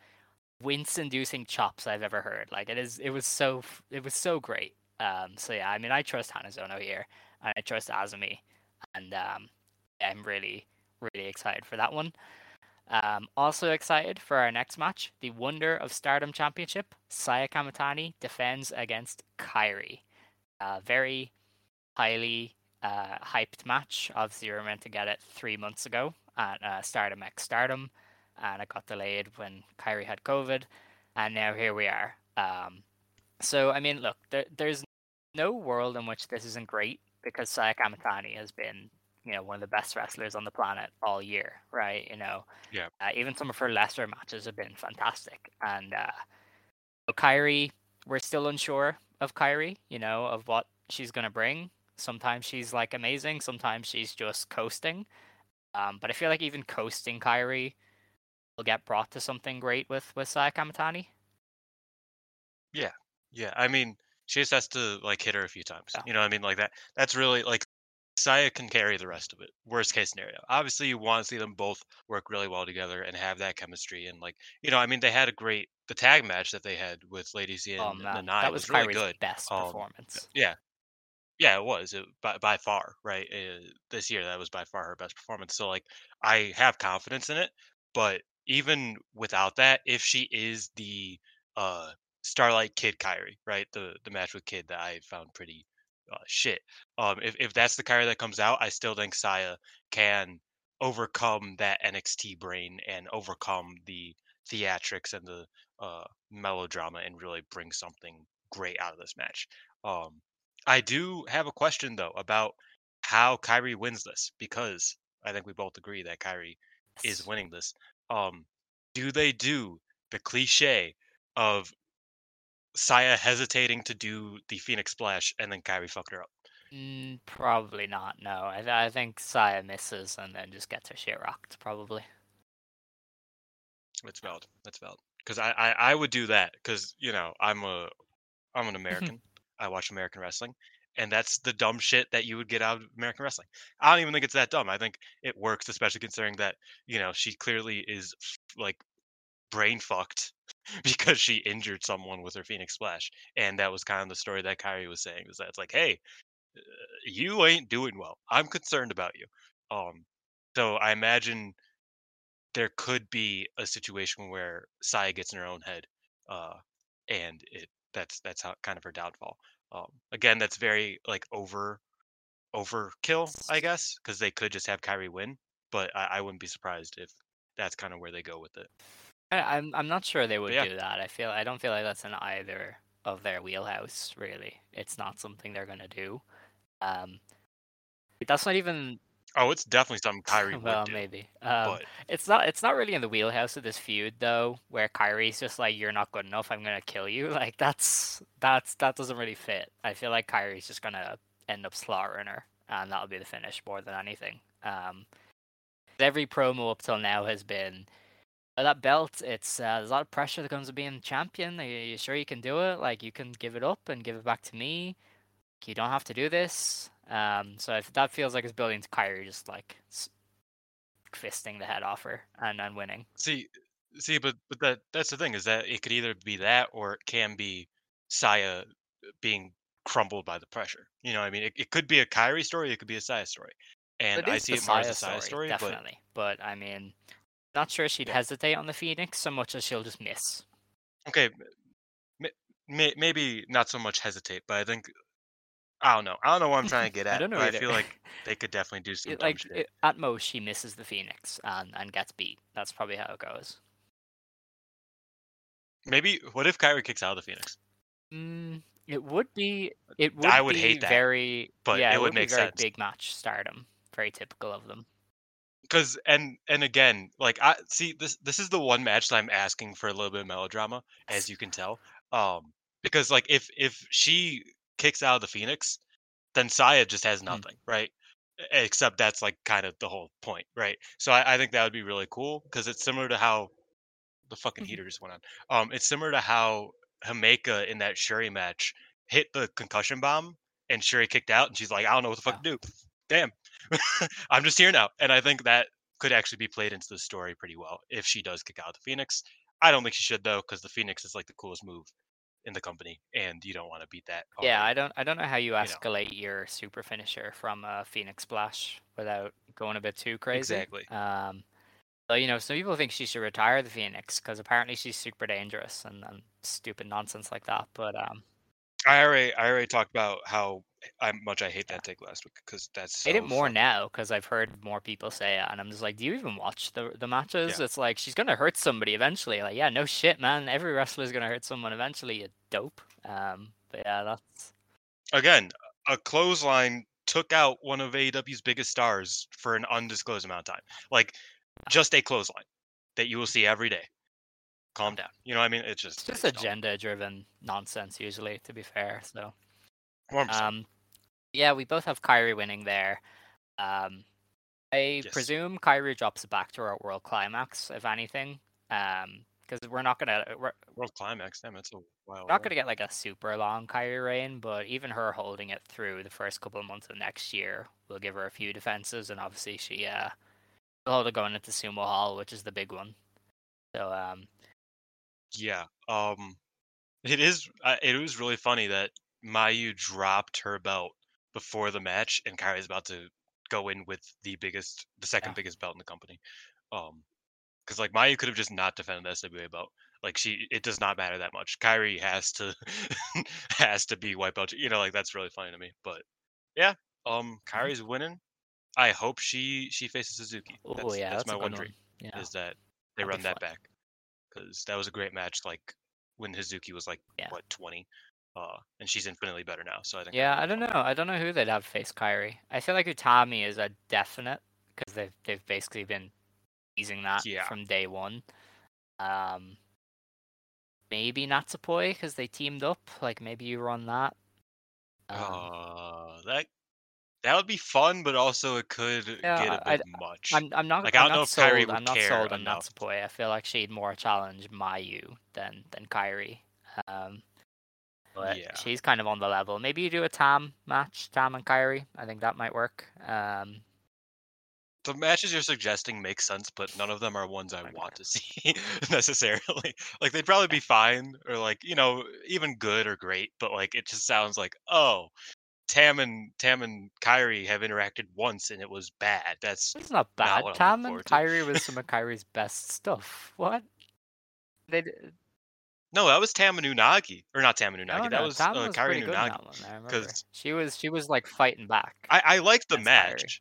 wince-inducing chops I've ever heard. Like it is, it was so, it was so great. Um, so yeah, I mean, I trust Hanazono here, and I trust Azumi, and um, I'm really, really excited for that one. Um, also excited for our next match, the Wonder of Stardom Championship. Saya Kamatani defends against Kairi. A very highly uh, hyped match. Obviously, we were meant to get it three months ago at uh, Stardom X Stardom, and it got delayed when Kairi had COVID, and now here we are. Um, so, I mean, look, there, there's no world in which this isn't great because Saya Kamatani has been, you know, one of the best wrestlers on the planet all year, right? You know, Yeah. uh, even some of her lesser matches have been fantastic. And uh, so Kairi, we're still unsure of Kairi, you know, of what she's going to bring. Sometimes she's like amazing, sometimes she's just coasting. Um, but I feel like even coasting Kairi will get brought to something great with with Saya Kamatani. Yeah, I mean, she just has to like hit her a few times. Yeah. You know, what I mean, like that. That's really like Saya can carry the rest of it. Worst case scenario. Obviously, you want to see them both work really well together and have that chemistry. And like, you know, I mean, they had a great the tag match that they had with Lady C and Oh Nanae that was, was really good. best Um, performance. Yeah, yeah, it was it, by by far right uh, this year. That was by far her best performance. So like, I have confidence in it. But even without that, if she is the uh Starlight Kid Kairi, right, the the match with Kid that I found pretty uh, shit. Um, if if that's the Kairi that comes out, I still think Saya can overcome that NXT brain and overcome the theatrics and the uh melodrama and really bring something great out of this match. Um, I do have a question though about how Kairi wins this because I think we both agree that Kairi is winning this. Um, do they do the cliche of Saya hesitating to do the Phoenix Splash and then Kairi fucked her up? Mm, probably not. No, I, th- I think Saya misses and then just gets her shit rocked. Probably. That's valid. That's valid. Because I, I I would do that because you know I'm a I'm an American. I watch American wrestling, and that's the dumb shit that you would get out of American wrestling. I don't even think it's that dumb. I think it works, especially considering that you know she clearly is like brain fucked because she injured someone with her Phoenix Splash, and that was kind of the story that Kairi was saying. Is that it's like, hey, uh, you ain't doing well. I'm concerned about you. Um, so I imagine there could be a situation where Saya gets in her own head, uh, and it that's that's how kind of her downfall. Um, again, that's very like over overkill, I guess, because they could just have Kairi win, but I, I wouldn't be surprised if that's kind of where they go with it. I, I'm I'm not sure they would yeah. do that. I feel I don't feel like that's in either of their wheelhouse. Really, it's not something they're gonna do. Um, that's not even Oh, it's definitely something Kairi well, would do. maybe. Um, but it's not. It's not really in the wheelhouse of this feud, though, where Kairi's just like, "You're not good enough. I'm gonna kill you." Like that's that's that doesn't really fit. I feel like Kairi's just gonna end up slaughtering her, and that'll be the finish more than anything. Um, every promo up till now has been "Oh, that belt. It's uh, there's a lot of pressure that comes with being champion. Are you sure you can do it? Like you can give it up and give it back to me. You don't have to do this. Um, so if that feels like it's building to Kairi just like fisting the head off her and and winning. see, see, but but that that's the thing is that it could either be that or it can be Saya being crumbled by the pressure. You know, what I mean, it, it could be a Kairi story, it could be a Saya story, and I see it more as a Saya story. but definitely. But, I mean, not sure she'd Yeah. hesitate on the Phoenix so much as she'll just miss. okay, may, maybe not so much hesitate, but I think I don't know. I don't know what I'm trying to get at. I don't know I feel like they could definitely do some like shit. it, at most she misses the Phoenix and and gets beat. That's probably how it goes. Maybe what if Kairi kicks out of the Phoenix? Mm, it would be. It would. I would be hate that, Very. but yeah, it it, would would be make very sense. big match stardom. Very typical of them. Because and and again, like I see this this is the one match that I'm asking for a little bit of melodrama, as you can tell. Um, because like if if she kicks out of the Phoenix, then Saya just has Mm. nothing, right? E- Except that's like kind of the whole point, right? So I, I think that would be really cool because it's similar to how the fucking Mhm. heater just went on. Um, it's similar to how Himeka in that Shuri match hit the concussion bomb and Shuri kicked out and she's like, I don't know what the fuck to do. Damn. I'm just here now. And I think that could actually be played into the story pretty well if she does kick out the Phoenix. I don't think she should though, because the Phoenix is like the coolest move in the company, and you don't want to beat that. Yeah, I don't I don't know how you know. escalate your super finisher from a Phoenix Splash without going a bit too crazy. Exactly. Um, so you know, some people think she should retire the Phoenix because apparently she's super dangerous and, and stupid nonsense like that. But um, I already I already talked about how I, much I hate that take last week because that's hate it more now because I've heard more people say it, and I'm just like, do you even watch the the matches? Yeah. It's like she's gonna hurt somebody eventually. Like, yeah, no shit, man. Every wrestler's gonna hurt someone eventually. You dope. Um, but yeah, that's Again, a clothesline took out one of AEW's biggest stars for an undisclosed amount of time. Like just a clothesline that you will see every day. Calm down. You know what I mean? It's just it's just agenda-driven nonsense usually. To be fair, so. 100%. Um, yeah, we both have Kairi winning there. Um, I Yes. presume Kairi drops it back to our World Climax, if anything. Um, because we're not gonna we're, World Climax. Damn, that's a while. not gonna get like a super long Kairi reign, but even her holding it through the first couple of months of next year will give her a few defenses, and obviously she uh will hold it going into Sumo Hall, which is the big one. So um, Yeah. Um, it is. Uh, it was really funny that Mayu dropped her belt before the match, and Kairi's about to go in with the biggest, the second Yeah. biggest belt in the company. Um, because like Mayu could have just not defended the SWA belt. Like she, it does not matter that much. Kairi has to has to be white belt. You know, like that's really funny to me. But yeah, um, Kairi's winning. I hope she she faces Hazuki. oh That's, yeah, that's, that's, my one dream. Yeah, is that they That'd run that fun. back because that was a great match. Like when Hazuki was like Yeah. what twenty, uh, and she's infinitely better now. So I think Yeah, I don't know. I don't know who they'd have face Kairi. I feel like Utami is a definite because they've they've basically been teasing that Yeah. from day one. Um, maybe Natsupoi because they teamed up. Like maybe you run that. Um, Uh, that that would be fun, but also it could Yeah, get a I- bit much. I'm I'm not Like, I I'm don't know not if Kairi would I'm not care sold on. Natsupoi. I feel like she'd more challenge Mayu than than Kairi. Um, but Yeah. she's kind of on the level. Maybe you do a Tam match, Tam and Kairi. I think that might work. Um, the matches you're suggesting make sense, but none of them are ones I want to see necessarily. Like they'd probably be fine or like you know even good or great, but like it just sounds like oh, Tam and Tam and Kairi have interacted once and it was bad. That's It's not not bad. I'm Tam and. Kairi was some of Kairi's best stuff. What? They no, that was Tam and Unagi or not Tam and no, Unagi. no, that was Tam uh, was Kairi pretty and Unagi. that one. I remember. 'cause- She was she was like fighting back. I I liked the against Kairi. match.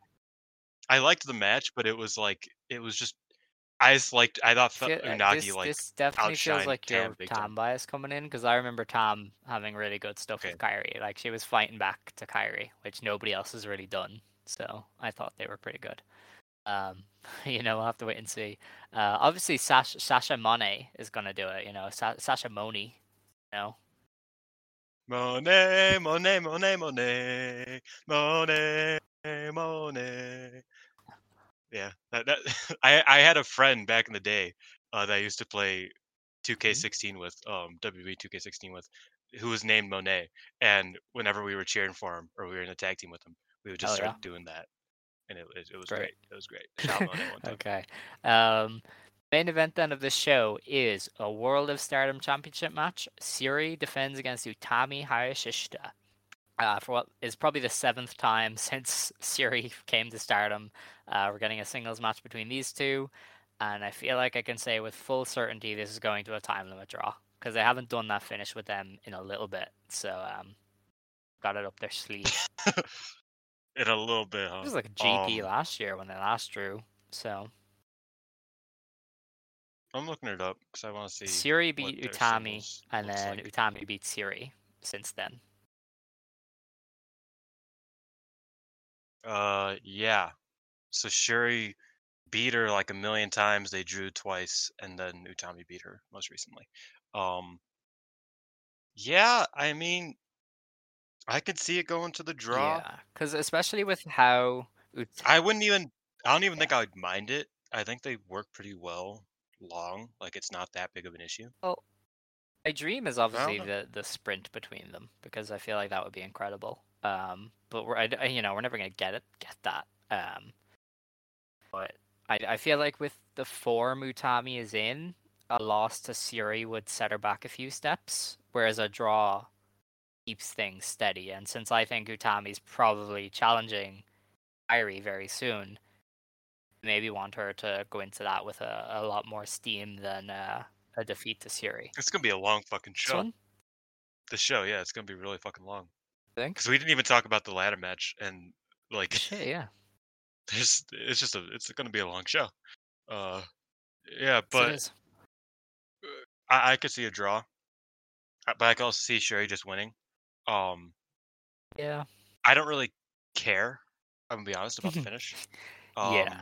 I liked the match, but it was like it was just I just liked. I thought fe- Feel- uh, Unagi this, like this definitely feels like your Tam big time. Bias coming in because I remember Tam having really good stuff Okay. with Kairi. Like she was fighting back to Kairi, which nobody else has really done. So I thought they were pretty good. Um, you know, we'll have to wait and see. Uh, obviously, Sasha, Sasha Monet is gonna do it. You know, Sa- Sasha Moni. You know, Monet, Monet, Monet, Monet, Monet, Monet. Yeah, that, that I I had a friend back in the day uh, that I used to play 2K16 with, um, WWE 2K16 with, who was named Monet. And whenever we were cheering for him or we were in a tag team with him, we would just Oh, yeah. start doing that, and it it, it was Great. great. It was great. Shout out Monet one time. okay. Um, main event then of this show is a World of Stardom Championship match. Shuri defends against Utami Hayashishita. Uh, for what is probably the seventh time since Shuri came to Stardom, uh, we're getting a singles match between these two, and I feel like I can say with full certainty this is going to a time limit draw because they haven't done that finish with them in a little bit. So um, got it up their sleeve. In a little bit, huh? It was like a GP Um, last year when they last drew. So I'm looking it up because I want to see. Shuri beat Utami, and then like. Utami beat Shuri since then. Uh, yeah. So Shuri beat her like a million times. They drew twice, and then Utami beat her most recently. Um, yeah, I mean, I could see it going to the draw. Yeah, because especially with how Ut- I wouldn't even. I don't even think I would mind it. I think they work pretty well long. Like it's not that big of an issue. well, my dream is obviously the the sprint between them because I feel like that would be incredible. Um, but we're I, I- you know we're never gonna get it get that. Um, but I I feel like with the form Utami is in, a loss to Shuri would set her back a few steps, whereas a draw keeps things steady. And since I think Utami's probably challenging Irie very soon, maybe want her to go into that with a, a lot more steam than uh, a defeat to Shuri. It's gonna be a long fucking show. The show, yeah, it's gonna be really fucking long. Because we didn't even talk about the ladder match, and like, Shit, yeah. there's, it's just a, it's gonna be a long show. Uh, yeah, but. I, I could see a draw. But I could also see Shuri just winning. Um, yeah, I don't really care. I'm gonna be honest about the finish. Um, yeah.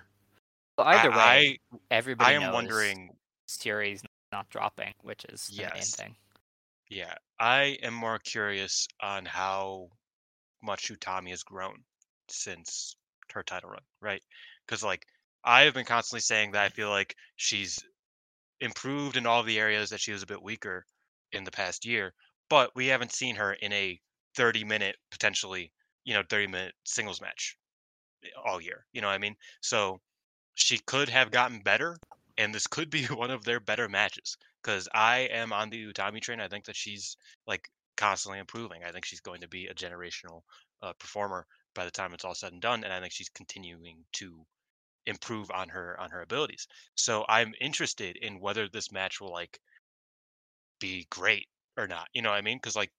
But I- way, I, everybody I am wondering. Shuri's not dropping, which is the main thing. Yeah, I am more curious on how much Utami has grown since her title run, right? Because like I have been constantly saying that I feel like she's improved in all the areas that she was a bit weaker in the past year, but we haven't seen her in a 30 minute potentially, you know, 30 minute singles match eh, all year. You know what I mean? So she could have gotten better, and this could be one of their better matches. Because I am on the Utami train. I think that she's like constantly improving. I think she's going to be a generational uh, performer by the time it's all said and done, and I think she's continuing to improve on her on her abilities. So I'm interested in whether this match will like be great or not. You know what I mean? Because like,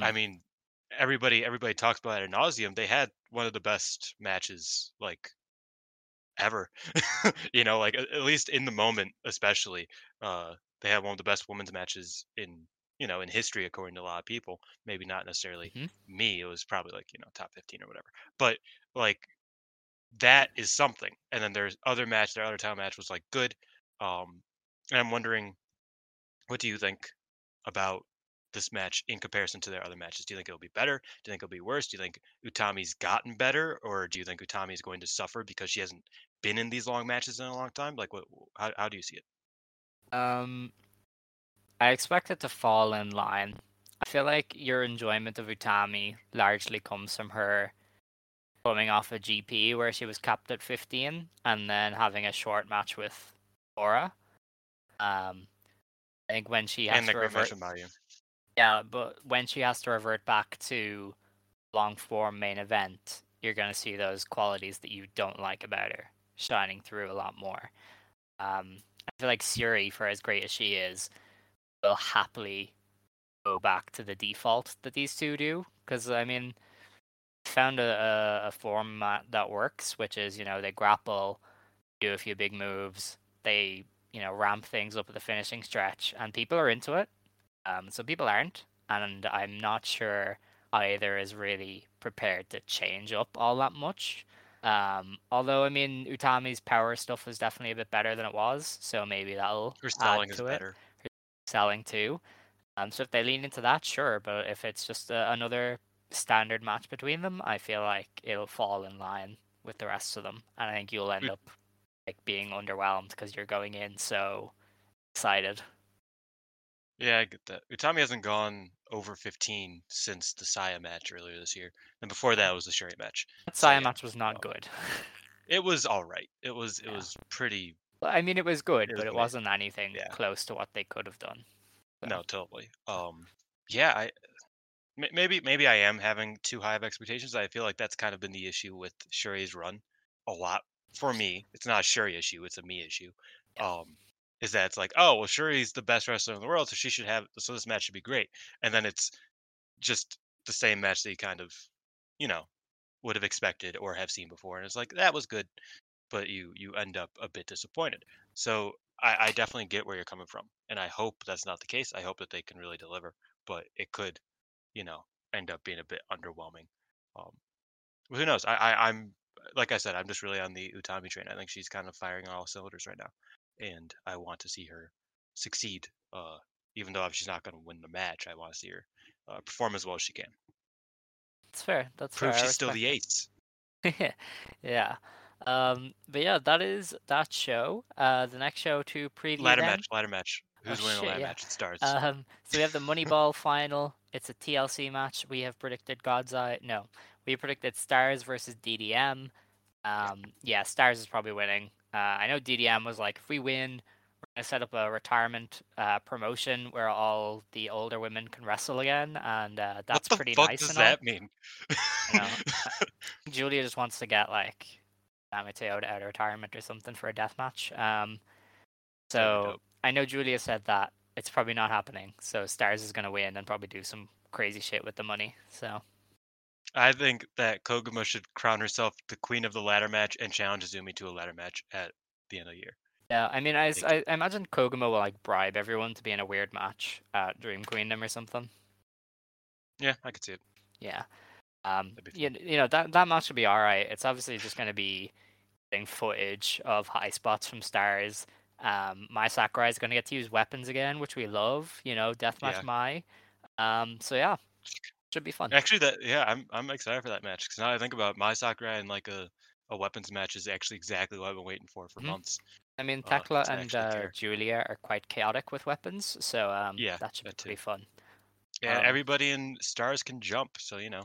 I Mm. mean, everybody everybody talks about it nauseum. They had one of the best matches like ever. you know, like at least in the moment, especially. Uh, they had one of the best women's matches in you know in history, according to a lot of people. Maybe not necessarily Mhm. me. It was probably like you know top fifteen or whatever. But like that is something. And then there's other match. Their other title match was like good. Um, and I'm wondering, what do you think about this match in comparison to their other matches? Do you think it'll be better? Do you think it'll be worse? Do you think Utami's gotten better, or do you think Utami is going to suffer because she hasn't been in these long matches in a long time? Like, what? How, how do you see it? Um, I expect it to fall in line. I feel like your enjoyment of Utami largely comes from her coming off a GP where she was capped at 15 and then having a short match with Aura. Um, I think when she has and to revert. Yeah, but when she has to revert back to long form main event, you're going to see those qualities that you don't like about her shining through a lot more. Um, I feel like Shuri, for as great as she is, will happily go back to the default that these two do. Because I mean, found a, a, format that works, which is you know they grapple, do a few big moves, they you know ramp things up at the finishing stretch, and people are into it. Um, some people aren't, and I'm not sure either is really prepared to change up all that much. Um, although I mean Utami's power stuff is definitely a bit better than it was, so maybe that'll Her add selling is to it better. selling too. Um, so if they lean into that, sure. But if it's just a, another standard match between them, I feel like it'll fall in line with the rest of them, and I think you'll end up like being underwhelmed because you're going in so excited. Yeah, I get that. Utami hasn't gone over 15 since the Saya match earlier this year, and before that was the Shuri match. That So, Saya yeah. match was not good. It was all right. It was it Yeah. was pretty. I mean, it was good, It was but it wasn't anything Yeah. close to what they could have done. So, No, totally. Um, yeah, I maybe maybe I am having too high of expectations. I feel like that's kind of been the issue with Shuri's run a lot for me. It's not a Shuri issue; it's a me issue. Um, is that it's like, oh well, Shuri's the best wrestler in the world, so she should have. So this match should be great, and then it's just the same match that you kind of, you know, would have expected or have seen before, and it's like that was good, but you you end up a bit disappointed. So I, I definitely get where you're coming from, and I hope that's not the case. I hope that they can really deliver, but it could, you know, end up being a bit underwhelming. Um, who knows? I, I I'm like I said, I'm just really on the Utami train. I think she's kind of firing on all cylinders right now, and I want to see her succeed. Uh, even though she's not going to win the match, I want to see her uh, perform as well as she can. That's fair. That's Prove fair. She's still the ace. yeah. Um, but yeah, that is that show. Uh, the next show to preview Ladder match. Ladder match. Oh, Who's winning shit, the ladder yeah. match? It starts. Um, so we have the Moneyball final. It's a TLC match. We have predicted God's Eye. No, we predicted Stars versus DDM. Um, yeah, Stars is probably winning. Uh, I know DDM was like, if we win, we're gonna set up a retirement uh, promotion where all the older women can wrestle again, and uh, what that's the pretty fuck nice. does and all. that mean? You know, Giulia just wants to get like Mateo out of retirement or something for a death match. Um, so. I know Giulia said that it's probably not happening. So Stars is gonna win and probably do some crazy shit with the money. So I think that Koguma should crown herself the queen of the ladder match and challenge Azumi to a ladder match at the end of the year. yeah, I mean, I, I- I imagine Koguma will like bribe everyone to be in a weird match at Dream Queendom or something. Yeah, I could see it. Yeah. Um, you, you know that that match should be all right. It's obviously just going to be getting footage of high spots from stars. Um, Mai Sakurai is going to get to use weapons again, which we love. You know, deathmatch Yeah. Mai. Um, so yeah, should be fun. Actually, that yeah, I'm I'm excited for that match because now I think about it, Mai Sakurai and like a, a weapons match is actually exactly what I've been waiting for for Mhm. months. I mean, uh, Tekla to and uh. Giulia are quite chaotic with weapons, so um, Yeah, that should be too. fun. Yeah, Um, everybody in stars can jump, so you know,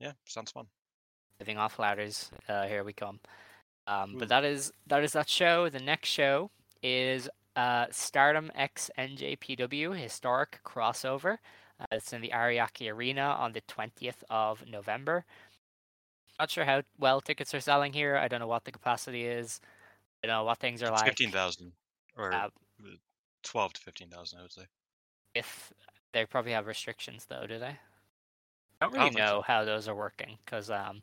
yeah, sounds fun. living off ladders. Uh, here we come. Um, but that is that is that show. The next show is uh, Stardom X NJPW historic crossover. Uh, it's in the Ariake Arena on the twentieth of November. Not sure how well tickets are selling here. I don't know what the capacity is. I don't know what things are It's like. fifteen thousand or Uh, twelve to fifteen thousand, I would say. If they probably have restrictions though, do they? I don't I really don't think so. know how those are working because um,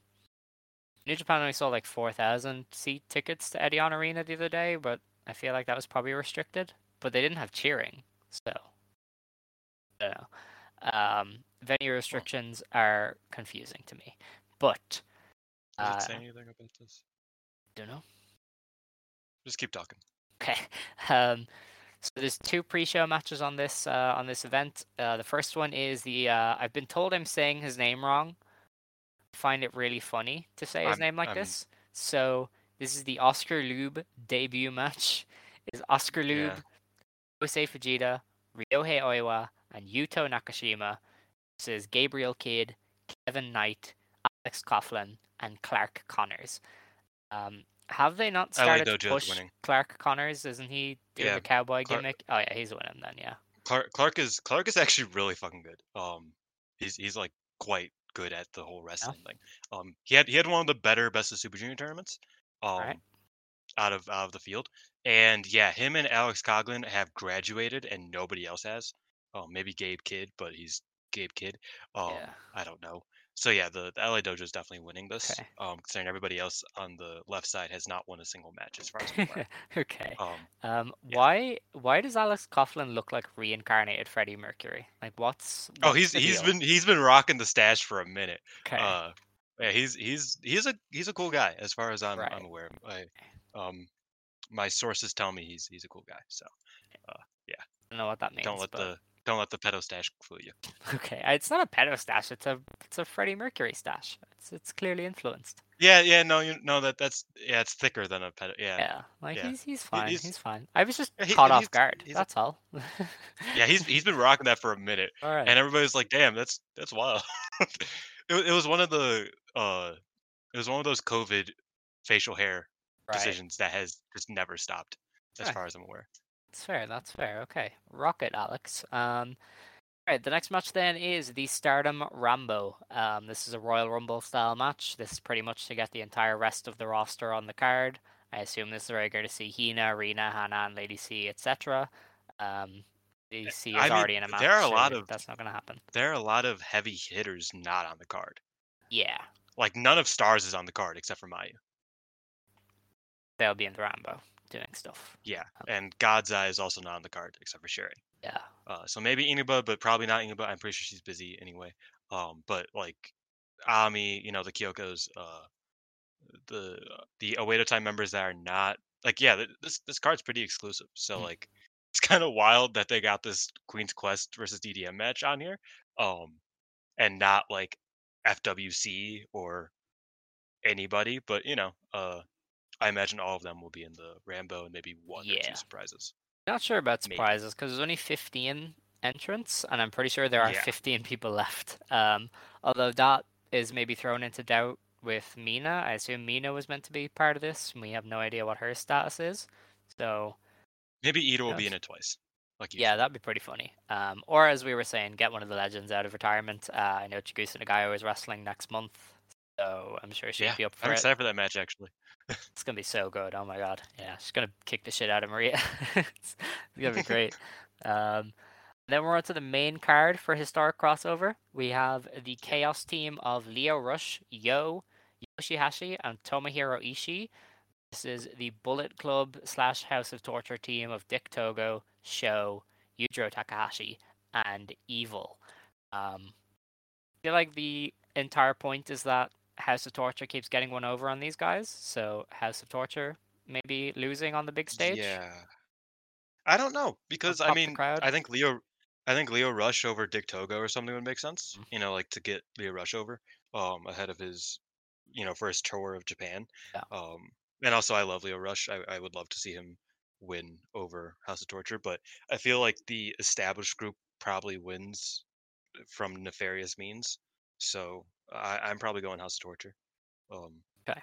New Japan only sold like four thousand seat tickets to Edion Arena the other day, but I feel like that was probably restricted. But they didn't have cheering, so I don't know. Um, venue restrictions are confusing to me, but Does uh, it say anything about this? don't know. Just keep talking. Okay. Um, so there's two pre-show matches on this uh, on this event. Uh, the first one is the uh, I've been told I'm saying his name wrong. Find it really funny to say his I'm- name like I'm- this. So this is the Oskar Leube debut match. Is Oskar Leube, Yeah. Kosei Fujita, Ryohei Oiwa, and Yuto Nakashima. Is Gabriel Kidd, Kevin Knight, Alex Coughlin, and Clark Connors. Um, have they not started to push winning. Clark Connors? Isn't he doing Yeah, the cowboy Clark- gimmick? Oh yeah, he's winning then. Yeah. Clark Clark is Clark is actually really fucking good. Um, he's he's like quite good at the whole wrestling thing. Um, he had he had one of the better best of Super Junior tournaments. Um, Alright. out of out of the field, and yeah, him and Alex Coughlin have graduated, and nobody else has. Um, maybe Gabe Kidd, but he's Gabe Kidd. Um, Yeah. I don't know. So yeah, the, the LA Dojo is definitely winning this. Okay. Um, considering everybody else on the left side has not won a single match as far as I'm aware. okay. um, Um, yeah. why why does Alex Coughlin look like reincarnated Freddie Mercury? Like what's? oh, he's the he's deal? been he's been rocking the stash for a minute. okay. Uh, yeah, he's he's he's a he's a cool guy as far as I'm Right. I'm aware. I, um, my sources tell me he's he's a cool guy. So I don't know what that means. don't let but... the don't let the pedo stash fool you. Okay, it's not a pedo stash. It's a it's a Freddie Mercury stash. It's it's clearly influenced. Yeah, yeah, no, you know that that's yeah, it's thicker than a pedo. Yeah, Yeah, like yeah. he's he's fine. he's- He's fine. I was just he- caught off guard. a- That's all. yeah, he's he's been rocking that for a minute, all right. and everybody's like, "Damn, that's that's wild." it, it was one of the uh, it was one of those COVID facial hair right. decisions that has just never stopped, as Right. far as I'm aware. That's fair. That's fair. Okay, rocket, Alex. Um, all right. The next match then is the Stardom Rambo. Um, this is a Royal Rumble style match. This is pretty much to get the entire rest of the roster on the card. I assume this is where you're going to see Hina, Rina, Hanan, and Lady C, etc. Um, Lady C is I mean, already in a match. there are a so lot of- That's not going to happen. There are a lot of heavy hitters not on the card. Yeah, Like none of Stars is on the card except for Mayu. they'll be in the Rambo doing stuff. Yeah, Um, and God's Eye is also not on the card except for Shuri. Yeah. Uh, so maybe Inaba, but probably not Inaba. I'm pretty sure she's busy anyway. Um, but like Ami, you know, the Kyokos, uh, the the Oedo Tai members that are not like, yeah, this this card's pretty exclusive. So Mm. like, it's kind of wild that they got this Queen's Quest versus DDM match on here. Um, and not like FWC or anybody. But you know, uh, I imagine all of them will be in the Rambo and maybe one or two surprises. Not sure about surprises because there's only 15 entrants, and I'm pretty sure there are Yeah. 15 people left. Um, although that is maybe thrown into doubt with Mina. I assume Mina was meant to be part of this. and We have no idea what her status is. So Maybe Ida will be in it twice. Like yeah, that'd be pretty funny. Um, or as we were saying, get one of the legends out of retirement. Uh, I know Chigusa Nagayo is wrestling next month, so I'm sure she'd yeah. be up for I'm it. excited for that match actually. It's gonna be so good. Oh my god. Yeah, she's gonna kick the shit out of Maria. it's gonna be great. um, then we're on to the main card for historic crossover. We have the Chaos team of Lio Rush, Yo, Yoshihashi, and Tomohiro Ishii. This is the Bullet Club slash House of Torture team of Dick Togo, Sho, Yujiro Takahashi, and Evil. Um, I feel like the entire point is that House of Torture keeps getting one over on these guys, so House of Torture maybe losing on the big stage. Yeah. I don't know because I mean crowd. I think Lio I think Lio Rush over Dick Togo or something would make sense. Mhm. You know, like to get Lio Rush over um ahead of his you know first tour of Japan. Yeah. Um and also I love Lio Rush. I, I would love to see him win over House of Torture, but I feel like the established group probably wins from nefarious means. So I, I'm probably going House of Torture. Um okay.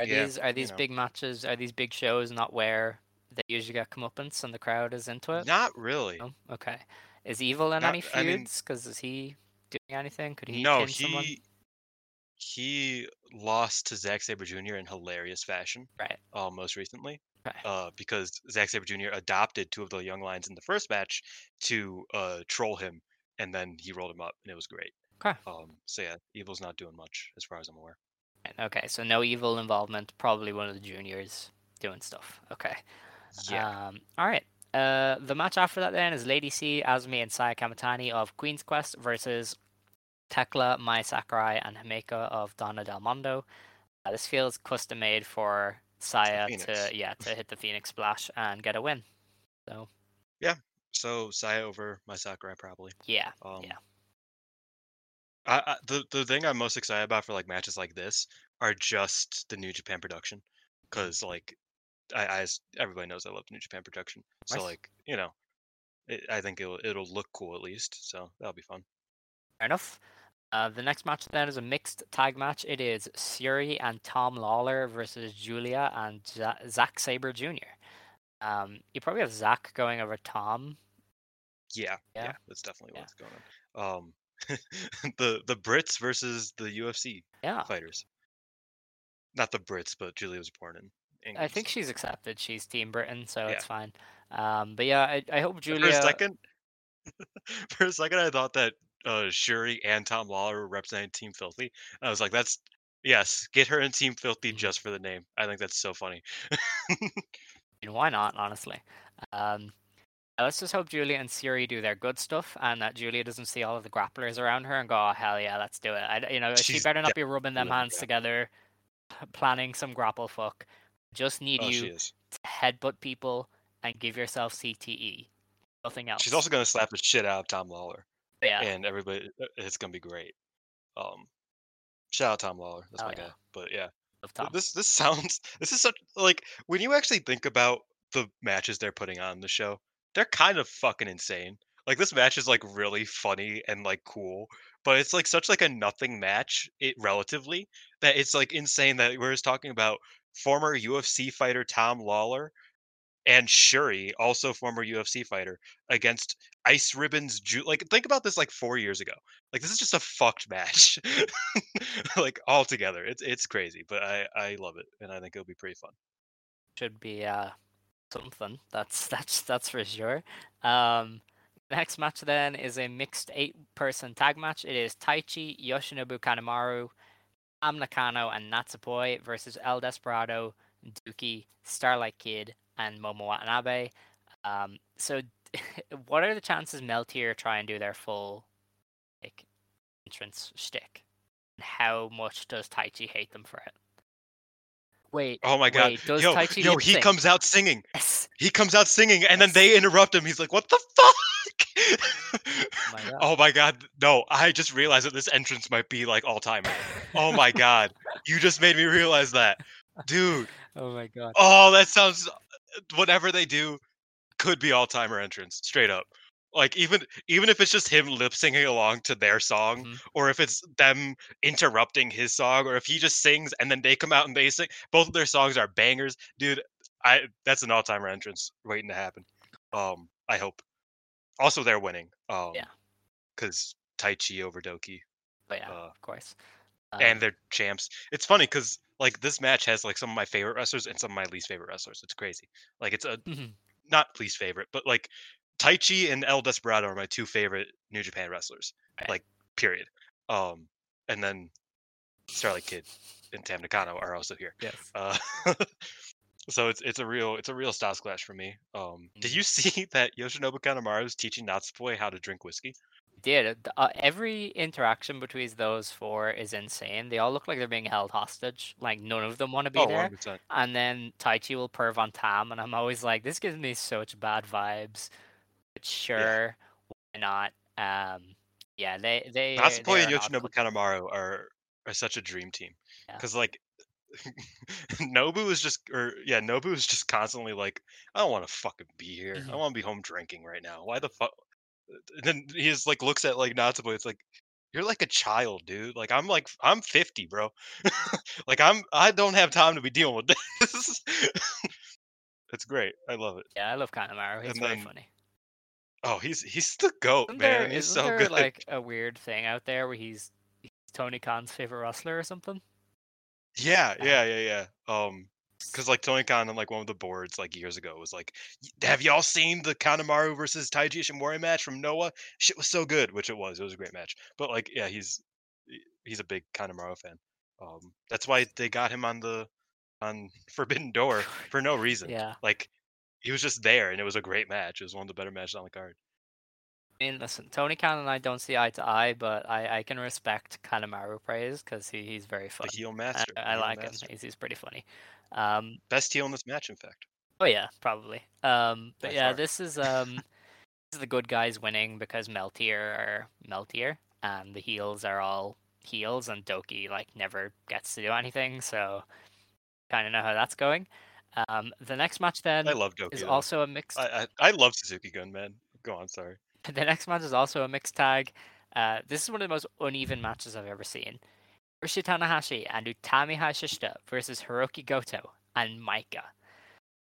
Are yeah, these are you these know. big matches? Are these big shows not where they usually get comeuppance and the crowd is into it? not really. No? Okay. Is Evil in Not- any I mean- feuds? Because is he doing anything? Could he no, he someone? he lost to Zack Sabre Jr. in hilarious fashion. Right. uh, most recently, Okay. uh, because Zack Sabre Jr. adopted two of the young lions in the first match to uh, troll him, and then he rolled him up, and it was great. Okay. Um, so yeah, Evil's not doing much as far as I'm aware. Okay. So no Evil involvement. Probably one of the juniors doing stuff. Okay. Yeah, Um, all right. Uh, the match after that then is Lady C, Azumi, and Saya Kamatani of Queen's Quest versus Tekla, Mai Sakurai, and Himeka of Donna Del Mondo. Uh, this feels custom made for Saya to yeah to hit the Phoenix Splash and get a win. So yeah, so Saya over Mai Sakurai probably. yeah, Um, Yeah. I, I, the the thing I'm most excited about for like matches like this are just the New Japan production, because like I, I everybody knows I love the New Japan production. So Nice. like you know, it, I think it'll it'll look cool at least. So that'll be fun. fair enough. Uh, the next match then is a mixed tag match. It is Shuri and Tom Lawlor versus Giulia and Ja- Zack Sabre Jr. Um, you probably have Zack going over Tom. Yeah, yeah, Yeah. that's definitely Yeah. what's going on. Um, the the Brits versus the UFC Yeah, fighters. Not the Brits, but Giulia was born in England. I think she's accepted. She's Team Britain, so Yeah. it's fine. Um, but yeah, I, I hope Giulia. For a second, for a second, I thought that uh, Shuri and Tom Lawlor were representing Team Filthy. I was like, that's yes, get her in Team Filthy Mhm. just for the name. I think that's so funny. mean, why not? Honestly, um, let's just hope Giulia and Shuri do their good stuff, and that Giulia doesn't see all of the grapplers around her and go, "Oh hell yeah, let's do it." I, you know, she better not be rubbing them hands yeah. together, planning some grapple fuck. Just need oh, you to headbutt people and give yourself CTE. Nothing else. She's also gonna slap the shit out of Tom Lawlor. yeah. and everybody uh, it's gonna be great. Um, shout out Tom Lawlor, that's Oh, my yeah. guy. But yeah, this this sounds this is such like when you actually think about the matches they're putting on the show, they're kind of fucking insane. Like this match is like really funny and like cool, but it's like such like a nothing match it relatively that it's like insane that we're just talking about former UFC fighter Tom Lawlor and Shuri, also former UFC fighter, against Ice Ribbon's. Ju- like, think about this like four years ago. Like, this is just a fucked match. like all together, it's it's crazy, but I I love it, and I think it'll be pretty fun. should be uh something. That's that's that's for sure. Um, next match then is a mixed eight-person tag match. It is Taichi, Yoshinobu Kanemaru, Tam Nakano, and Natsupoi versus El Desperado, Douki, Starlight Kid, and Momo Watanabe. Um, so, what are the chances Meltear try and do their full like entrance shtick? And how much does Taichi hate them for it? Wait. Oh my god. Wait, does yo, Taichi yo, he sync? comes out singing. Yes. He comes out singing, and then they interrupt him. He's like, "What the fuck?" my God. oh my god. No, I just realized that this entrance might be like all timer. Oh my god. You just made me realize that. Dude. Oh my god. Oh, that sounds whatever they do could be all timer entrance, straight up. Like even even if it's just him lip syncing along to their song, Mhm. or if it's them interrupting his song, or if he just sings and then they come out and they sing, both of their songs are bangers, dude. I that's an all timer entrance waiting to happen. Um, I hope. Also, they're winning. Um, Yeah. because Taichi over Douki, But yeah, uh, of course. and Um, they're champs. It's funny because like this match has like some of my favorite wrestlers and some of my least favorite wrestlers. It's crazy. Like it's a Mhm. not least favorite, but like Taichi and El Desperado are my two favorite New Japan wrestlers. Right. Like period. Um, and then Starlight Kid and Tam Nakano are also here. yes. Uh, so it's it's a real it's a real styles clash for me. Um, did Mhm. you see that Yoshinobu Kanemaru is teaching Natsupoi how to drink whiskey? did. Uh, every interaction between those four is insane. They all look like they're being held hostage. Like none of them want to be Oh, there. 100%. And then Taichi will perv on Tam, and I'm always like, this gives me such bad vibes. Sure, why not? Um, yeah, they they Natsupoi and Yoshinobu Kanemaru are are such a dream team. Yeah. Because like Nobu is just or yeah, Nobu is just constantly like, I don't want to fucking be here. I Mhm. want to be home drinking right now. Why the fuck? Then he's like looks at like Natsupoi. It's like you're like a child, dude. Like I'm like I'm 50, bro. like I'm I don't have time to be dealing with this. It's great. I love it. Yeah, I love Kanemaru. He's very funny. Oh, he's he's the goat, Isn't man. there, he's so there good. like a weird thing out there where he's, he's Tony Khan's favorite wrestler or something? Yeah, yeah, yeah, yeah. Um, because like Tony Khan on like one of the boards like years ago was like, "Have y'all seen the Kanemaru versus Taiji Ishimori match from Noah? Shit was so good." Which it was. It was a great match. But like, yeah, he's he's a big Kanemaru fan. Um, that's why they got him on the on Forbidden Door for no reason. Yeah. Like, he was just there, and it was a great match. It was one of the better matches on the card. I mean, listen, Tony Khan and I don't see eye to eye, but I, I can respect Kanemaru praise because he, he's very funny. The heel I, master. the I heel like master. him. He's, he's pretty funny. Um, Best heel in this match, in fact. oh yeah, probably. Um, but By yeah, far. this is um, this is the good guys winning because Meltear are Meltear, and the heels are all heels, and Douki like never gets to do anything. So kind of know how that's going. Um, the next match then I love is though. also a mixed. I, I I love Suzuki Gun, man. Go on, sorry. The next match is also a mixed tag. Uh, this is one of the most uneven matches I've ever seen. Hiroshi Tanahashi and Utami Hayashishita versus Hiroki Goto and Maika.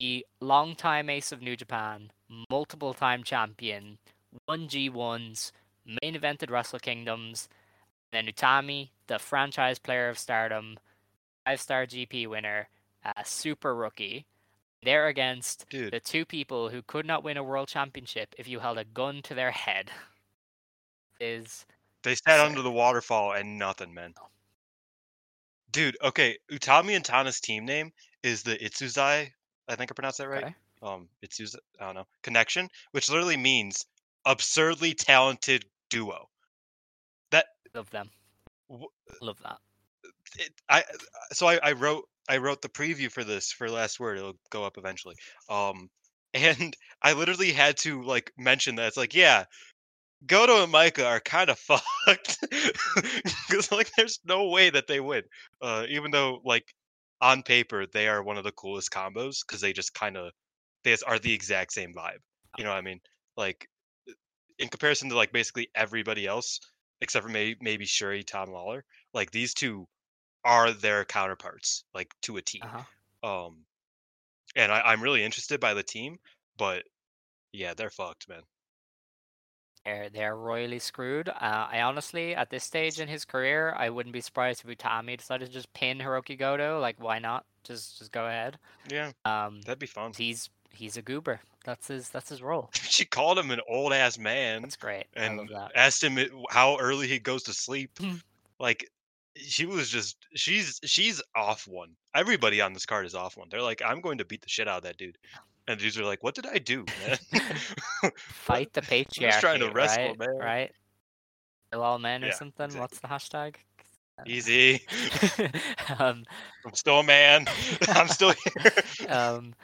The longtime ace of New Japan, multiple time champion, one G1s, main evented Wrestle Kingdoms, then Utami, the franchise player of stardom, five star GP winner, a super rookie. They're against Dude. the two people who could not win a world championship if you held a gun to their head. Is They sat under the waterfall and nothing, man. Dude, okay, Utami and Tana's team name is the Itsuzai, I think I pronounced that right. okay. Um, Itsuzai, I don't know, connection, which literally means absurdly talented duo. That Love them. w- Love that. it, I so I, I wrote I wrote the preview for this for last word. It'll go up eventually. Um, and I literally had to like mention that it's like yeah, Goto and Maika are kind of fucked because like there's no way that they win. Uh, even though like on paper they are one of the coolest combos because they just kind of they are the exact same vibe. You know what I mean? Like in comparison to like basically everybody else except for maybe maybe Shuri, Tom Lawlor, like these two are their counterparts, like to a T. Uh-huh. Um, and I, I'm really interested by the team, but yeah, they're fucked, man. They're they're royally screwed. Uh, I honestly, at this stage in his career, I wouldn't be surprised if Utami decided to just pin Hiroki Goto. Like, why not? Just just go ahead. Yeah, Um, that'd be fun. he's he's a goober. That's his that's his role. She called him an old ass man That's great. I love and that. asked him how early he goes to sleep. Hmm. like she was just she's she's off one. Everybody on this card is off one. They're like, I'm going to beat the shit out of that dude. And dudes are like, What did I do, man? Fight the patriarchy. trying to wrestle, right? man. Right. Kill all men or Yeah, something. What's the hashtag? Easy. um, I'm still a man. I'm still here. um,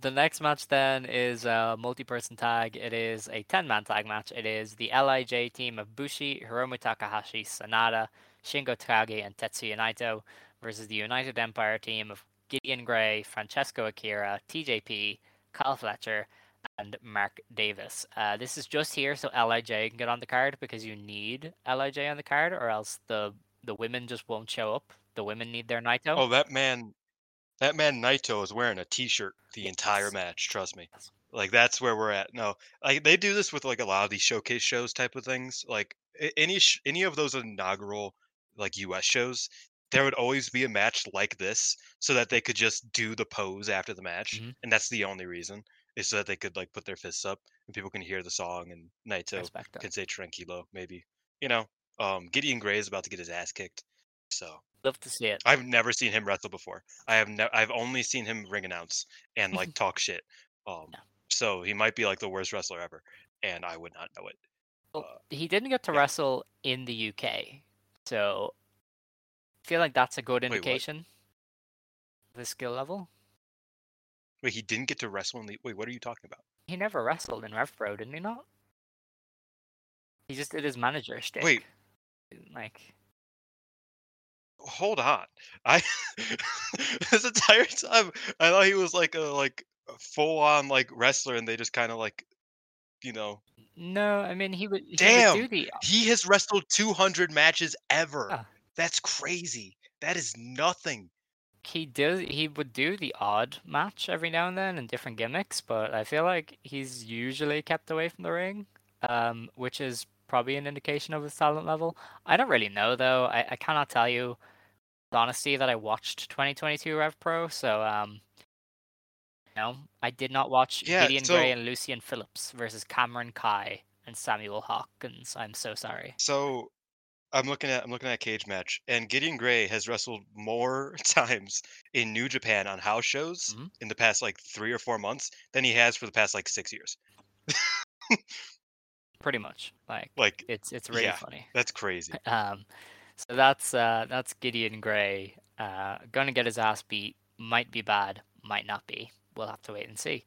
the next match then is a multi-person tag. It is a 10-man tag match. It is the LIJ team of Bushi, Hiromu Takahashi, Sanada, Shingo Takagi, and Tetsuya Naito versus the United Empire team of Gideon Grey, Francesco Akira, TJP, Kyle Fletcher, and Mark Davis. Uh, this is just here so LIJ can get on the card because you need LIJ on the card, or else the the women just won't show up. The women need their Naito. Oh, that man, that man Naito is wearing a T-shirt the entire match. Trust me. Like that's where we're at. No, like they do this with like a lot of these showcase shows type of things. Like any sh- any of those inaugural like U.S. shows, there would always be a match like this, so that they could just do the pose after the match, Mhm. and that's the only reason is so that they could like put their fists up and people can hear the song and Naito can say tranquilo maybe. You know, um, Gideon Grey is about to get his ass kicked, so. Love to see it. I've never seen him wrestle before. I have ne- I've only seen him ring announce and like talk shit. Um, Yeah. so he might be like the worst wrestler ever, and I would not know it. Well, Uh, he didn't get to yeah. wrestle in the UK, so I feel like that's a good indication. of his skill level. Wait, he didn't get to wrestle in the. Wait, what are you talking about? He never wrestled in Rev Pro, didn't he? Not. He just did his manager shtick. Wait. like Hold on, I this entire time I thought he was like a like full on like wrestler, and they just kind of like, you know, no, I mean he would. He Damn! would do the he has wrestled 200 matches ever. Yeah. That's crazy. That is nothing. he does he would do the odd match every now and then in different gimmicks, but I feel like he's usually kept away from the ring, um, which is probably an indication of his talent level. I don't really know though. I, I cannot tell you with honesty that I watched 2022 Rev Pro, so um, no, I did not watch Yeah, Gideon Grey so- and Lucian Phillips versus Cameron Kai and Samuel Hawkins. I'm so sorry. So I'm looking at I'm looking at a cage match, and Gideon Grey has wrestled more times in New Japan on house shows Mhm. in the past like three or four months than he has for the past like six years. Pretty much, like Like it's it's really Yeah. funny. that's crazy. Um, so that's uh, that's Gideon Grey. Uh, gonna get his ass beat. Might be bad. Might not be. We'll have to wait and see.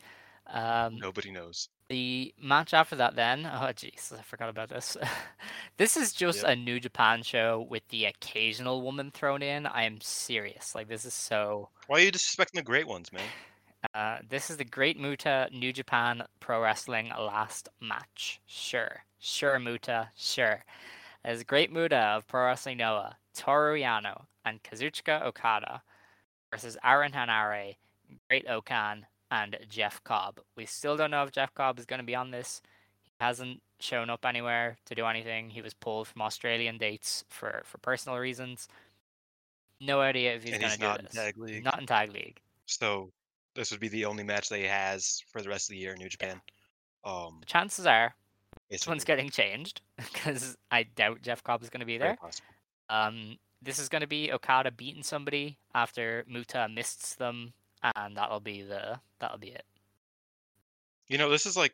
Um, Nobody knows. the match after that, then. Oh, jeez, I forgot about this. this is just Yep. a New Japan show with the occasional woman thrown in. I am serious. Like this is so. Why are you disrespecting the great ones, man? Uh, this is the Great Muta New Japan Pro Wrestling last match. Sure. Sure, Muta. Sure. As Great Muta of Pro Wrestling Noah, Toru Yano, and Kazuchika Okada versus Aaron Henare, Great-O-Khan, and Jeff Cobb. We still don't know if Jeff Cobb is going to be on this. He hasn't shown up anywhere to do anything. He was pulled from Australian dates for, for personal reasons. No idea if he's going to do not in this. tag league, Not in tag league. so this would be the only match that he has for the rest of the year in New Japan. Um, The chances are this one's getting changed because I doubt Jeff Cobb is going to be there. Um, this is going to be Okada beating somebody after Muta mists them, and that'll be the that'll be it. You know, this is like,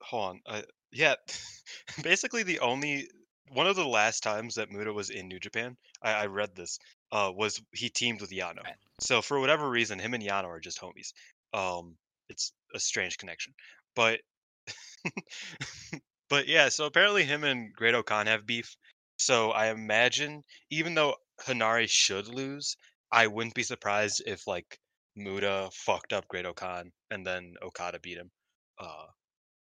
hold on, uh, yeah, basically the only one of the last times that Muta was in New Japan, I, I read this, uh, was he teamed with Yano. Right. So for whatever reason, him and Yano are just homies. Um, it's a strange connection, but, but yeah. So apparently, him and Great-O-Khan have beef. So I imagine, even though Henare should lose, I wouldn't be surprised if like Muta fucked up Great-O-Khan and then Okada beat him. Uh,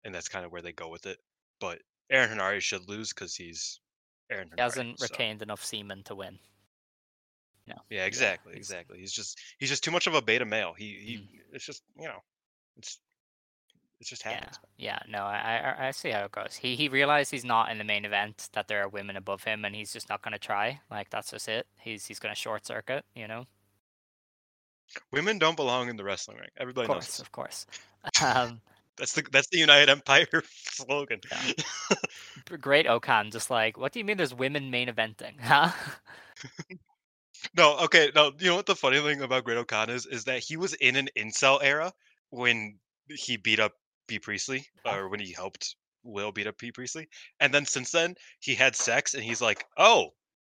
and that's kind of where they go with it. But Aaron Henare should lose because he's Aaron Henare. He hasn't so- retained enough semen to win. No. Yeah, exactly, exactly. He's just he's just too much of a beta male. He he. Mm. It's just you know, it's it just Yeah, happens. yeah, no, I, I I see how it goes. He he realized he's not in the main event, that there are women above him, and he's just not going to try. Like that's just it. He's he's going to short circuit, you know. Women don't belong in the wrestling ring. Everybody Of knows. course, This. of course. Um, That's the that's the United Empire slogan. Yeah. great Okan, just like, what do you mean? There's women main eventing, huh? No, okay, no. You know what the funny thing about Great-O-Khan is? Is that he was in an incel era when he beat up Bea Priestley, or when he helped Will beat up Bea Priestley, and then since then he had sex, and he's like, oh,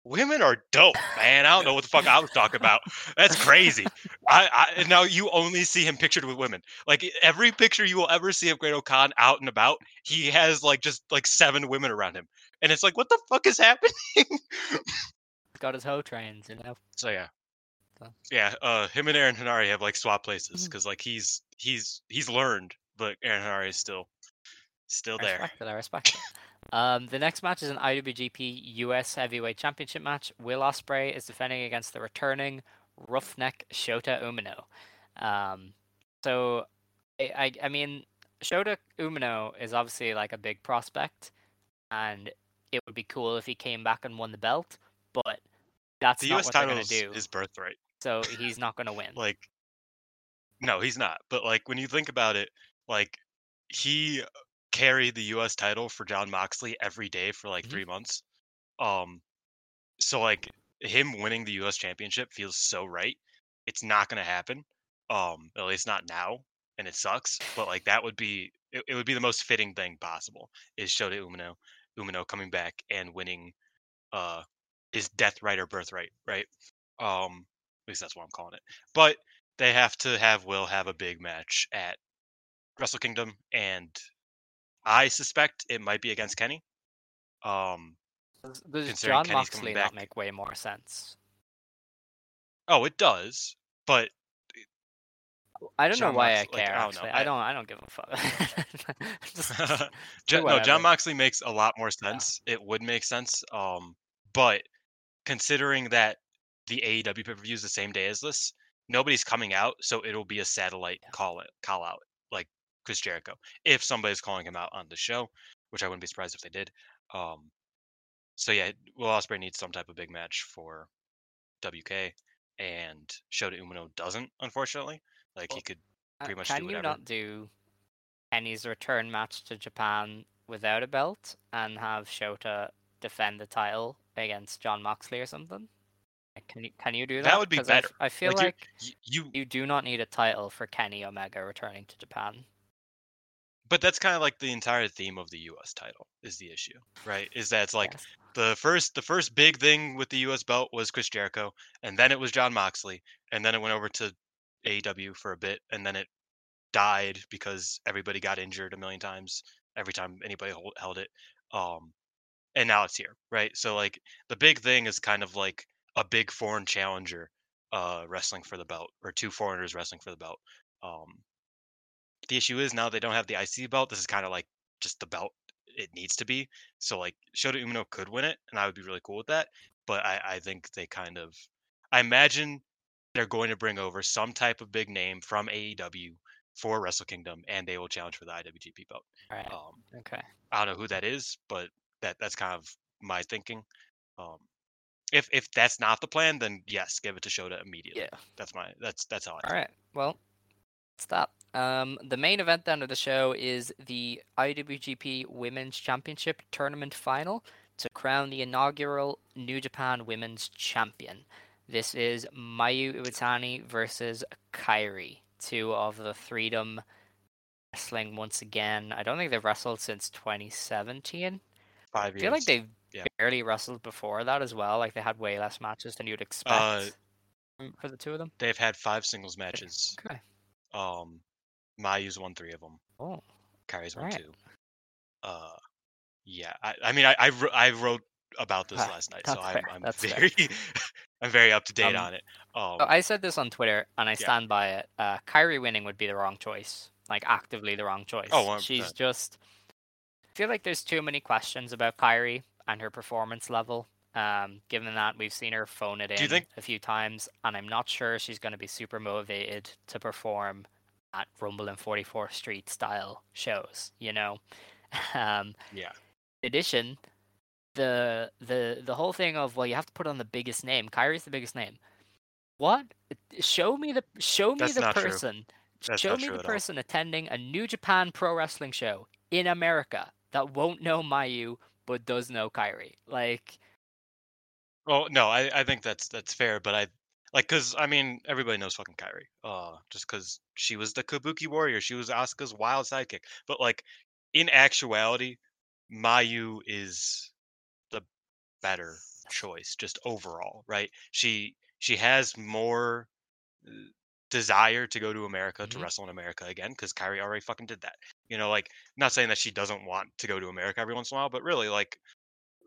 women are dope, man. I don't know what the fuck I was talking about. That's crazy. I, I now you only see him pictured with women. Like every picture you will ever see of Great Khan out and about, he has like just like seven women around him, and it's like, what the fuck is happening? Got his hoe trains, you know. so yeah, So- yeah. Uh, him and Aaron Henare have like swap places because like he's he's he's learned, but Aaron Henare is still still I there. respect it. I respect. Um, the next match is an IWGP US Heavyweight Championship match. Will Ospreay is defending against the returning Roughneck Shota Umino. Um, so, I, I, I mean, Shota Umino is obviously like a big prospect, and it would be cool if he came back and won the belt. But that's The not U.S. what they're title gonna is do. his birthright. So he's not gonna win. like no he's not but like when you think about it like he carried the us title for john moxley every day for like Mhm. three months um so like him winning the us championship feels so right it's not going to happen um at least not now and it sucks but like that would be it, it would be the most fitting thing possible is shota umino umino coming back and winning uh his death right or birthright right um at least that's what i'm calling it but they have to have Will have a big match at Wrestle Kingdom, and I suspect it might be against Kenny. Um, Does, John Kenny's Moxley not make way more sense? oh, it does, but I don't know why Mox- I like, care. I don't know, I- I don't. I don't give a fuck. Just- just Jo- do no, John. Moxley makes a lot more sense. It would make sense. Um, but considering that the AEW pay per view is the same day as this, nobody's coming out, so it'll be a satellite Yeah. call it call out like Chris Jericho. If somebody's calling him out on the show, which I wouldn't be surprised if they did. Um, so yeah, Will Ospreay needs some type of big match for WK, and Shota Umino doesn't, unfortunately. Like he Well, could Uh, pretty much do Can you not do Kenny's return match to Japan without a belt and have Shota defend the title against John Moxley or something? Can you can you do that? That would be 'Cause I better. I feel Like, like y- you you do not need a title for Kenny Omega returning to Japan. But that's kind of like the entire theme of the U.S. title is the issue, right? Is that it's like Yes. the first the first big thing with the U.S. belt was Chris Jericho, and then it was John Moxley, and then it went over to AEW for a bit, and then it died because everybody got injured a million times every time anybody hold, held it. Um, and now it's here, right? So like the big thing is kind of like a big foreign challenger uh wrestling for the belt or two foreigners wrestling for the belt. Um, the issue is now they don't have the IC belt. This is kind of like just the belt it needs to be. So like Shota Umino could win it, and I would be really cool with that. But I, I think they kind of, I imagine they're going to bring over some type of big name from AEW for Wrestle Kingdom, and they will challenge for the IWGP belt. All right. Um, Okay. I don't know who that is, but that that's kind of my thinking. Um, if if that's not the plan, then yes, give it to Shota immediately. Yeah. That's my that's that's how I. All think. right. Well, that. Um, the main event then of the show is the IWGP Women's Championship Tournament Final to crown the inaugural New Japan Women's Champion. This is Mayu Iwatani versus Kairi, two of the Freedom wrestling once again. I don't think they've wrestled since 2017. Five I years. feel like they've yeah. barely wrestled before that as well. Like they had way less matches than you'd expect Uh, for the two of them. They've had five singles matches. Okay. Um, Mayu's won three of them. Oh. Kairi's won Alright. two. Uh, yeah. I, I mean, I I, I wrote about this Ah, last night, so I'm I'm very I'm very up to date Um, on it. Um, So I said this on Twitter, and I Yeah. stand by it. Uh, Kairi winning would be the wrong choice, like actively the wrong choice. Oh, she's 100%. just. I feel like there's too many questions about Kairi and her performance level. Um, given that we've seen her phone it in think- a few times, and I'm not sure she's going to be super motivated to perform at Rumble and 44th Street style shows. You know, um, yeah. in addition, the the the whole thing of well, you have to put on the biggest name. Kairi's the biggest name. What? Show me the show me That's the person. Show me the all. person attending a New Japan Pro Wrestling show in America that won't know Mayu but does know Kairi. Like, Well, no, I, I think that's that's fair, but I like because I mean everybody knows fucking Kairi, uh, just because she was the Kabuki warrior, she was Asuka's wild sidekick. But like in actuality, Mayu is the better choice just overall, right? She she has more uh, desire to go to America to Mhm. wrestle in America again because Kairi already fucking did that. You know, like not saying that she doesn't want to go to America every once in a while, but really like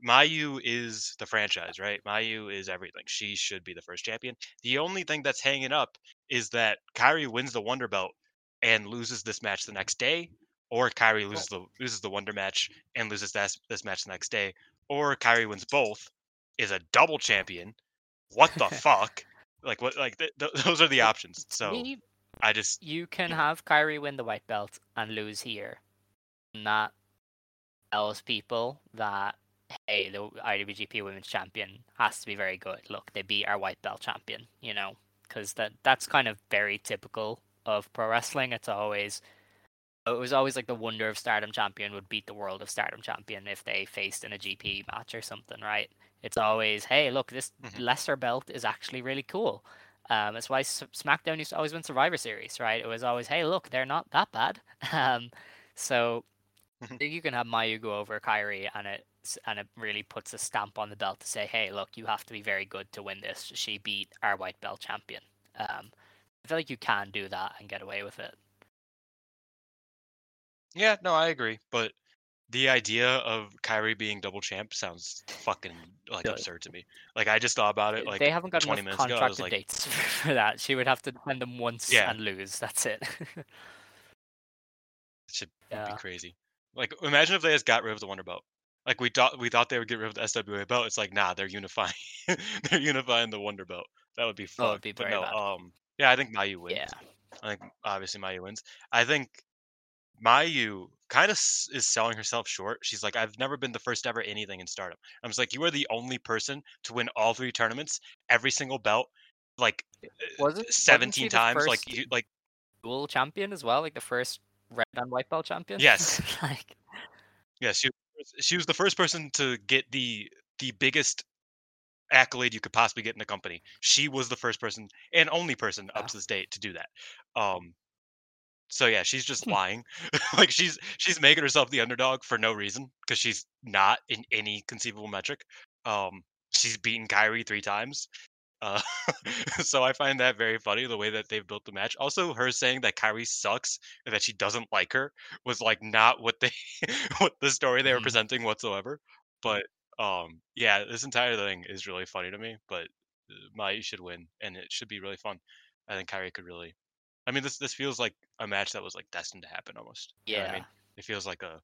Mayu is the franchise, right? Mayu is everything. She should be the first champion. The only thing that's hanging up is that Kairi wins the Wonder Belt and loses this match the next day, or Kairi loses the loses the Wonder match and loses this this match the next day, or Kairi wins both, is a double champion. What the fuck? Like what? Like th- th- those are the options. So I just you can have Kairi win the white belt and lose here. And that tells people that hey, the IWGP Women's Champion has to be very good. Look, they beat our white belt champion, you know, because that that's kind of very typical of pro wrestling. It's always it was always like the Wonder of Stardom champion would beat the World of Stardom champion if they faced in a GP match or something, right? It's always hey, look, this Mhm. lesser belt is actually really cool. Um, that's why SmackDown used to always win Survivor Series, right? It was always, hey, look, they're not that bad. Um, so Mhm. you can have Mayu go over Kairi, and it and it really puts a stamp on the belt to say, hey, look, you have to be very good to win this. She beat our white belt champion. Um, I feel like you can do that and get away with it. yeah, no, I agree. But the idea of Kairi being double champ sounds fucking like absurd to me. Like I just thought about it like they haven't got 20 enough minutes ago. Contracted like, dates for that. She would have to defend them once Yeah. and lose. That's it. it should Yeah. be crazy. Like imagine if they just got rid of the Wonder Belt. Like we thought we thought they would get rid of the SWA belt. It's like nah, they're unifying. they're unifying the Wonder Belt. That would be fun. Oh, be but no, bad. um, yeah, I think Mayu wins. yeah. I think obviously Mayu wins. I think Mayu kind of is selling herself short. She's like, I've never been the first ever anything in Stardom. I'm just like, you are the only person to win all three tournaments, every single belt, like uh, Wasn't- wasn't she 17 the times. Like, you, like Dual champion as well, like the first red and white belt champion. Yes. like yeah, she was- she was the first person to get the the biggest accolade you could possibly get in the company. She was the first person and only person up to this date to do that. Um, so yeah, she's just Hmm. lying. like she's she's making herself the underdog for no reason because she's not in any conceivable metric. Um, she's beaten Kairi three times. Uh, so I find that very funny the way that they've built the match. Also, her saying that Kairi sucks and that she doesn't like her was like not what they what the story they were Mhm. presenting whatsoever. But um, yeah, this entire thing is really funny to me. But uh, Mai should win, and it should be really fun. I think Kairi could really. I mean, this this feels like a match that was like destined to happen almost. You know yeah. I mean, it feels like a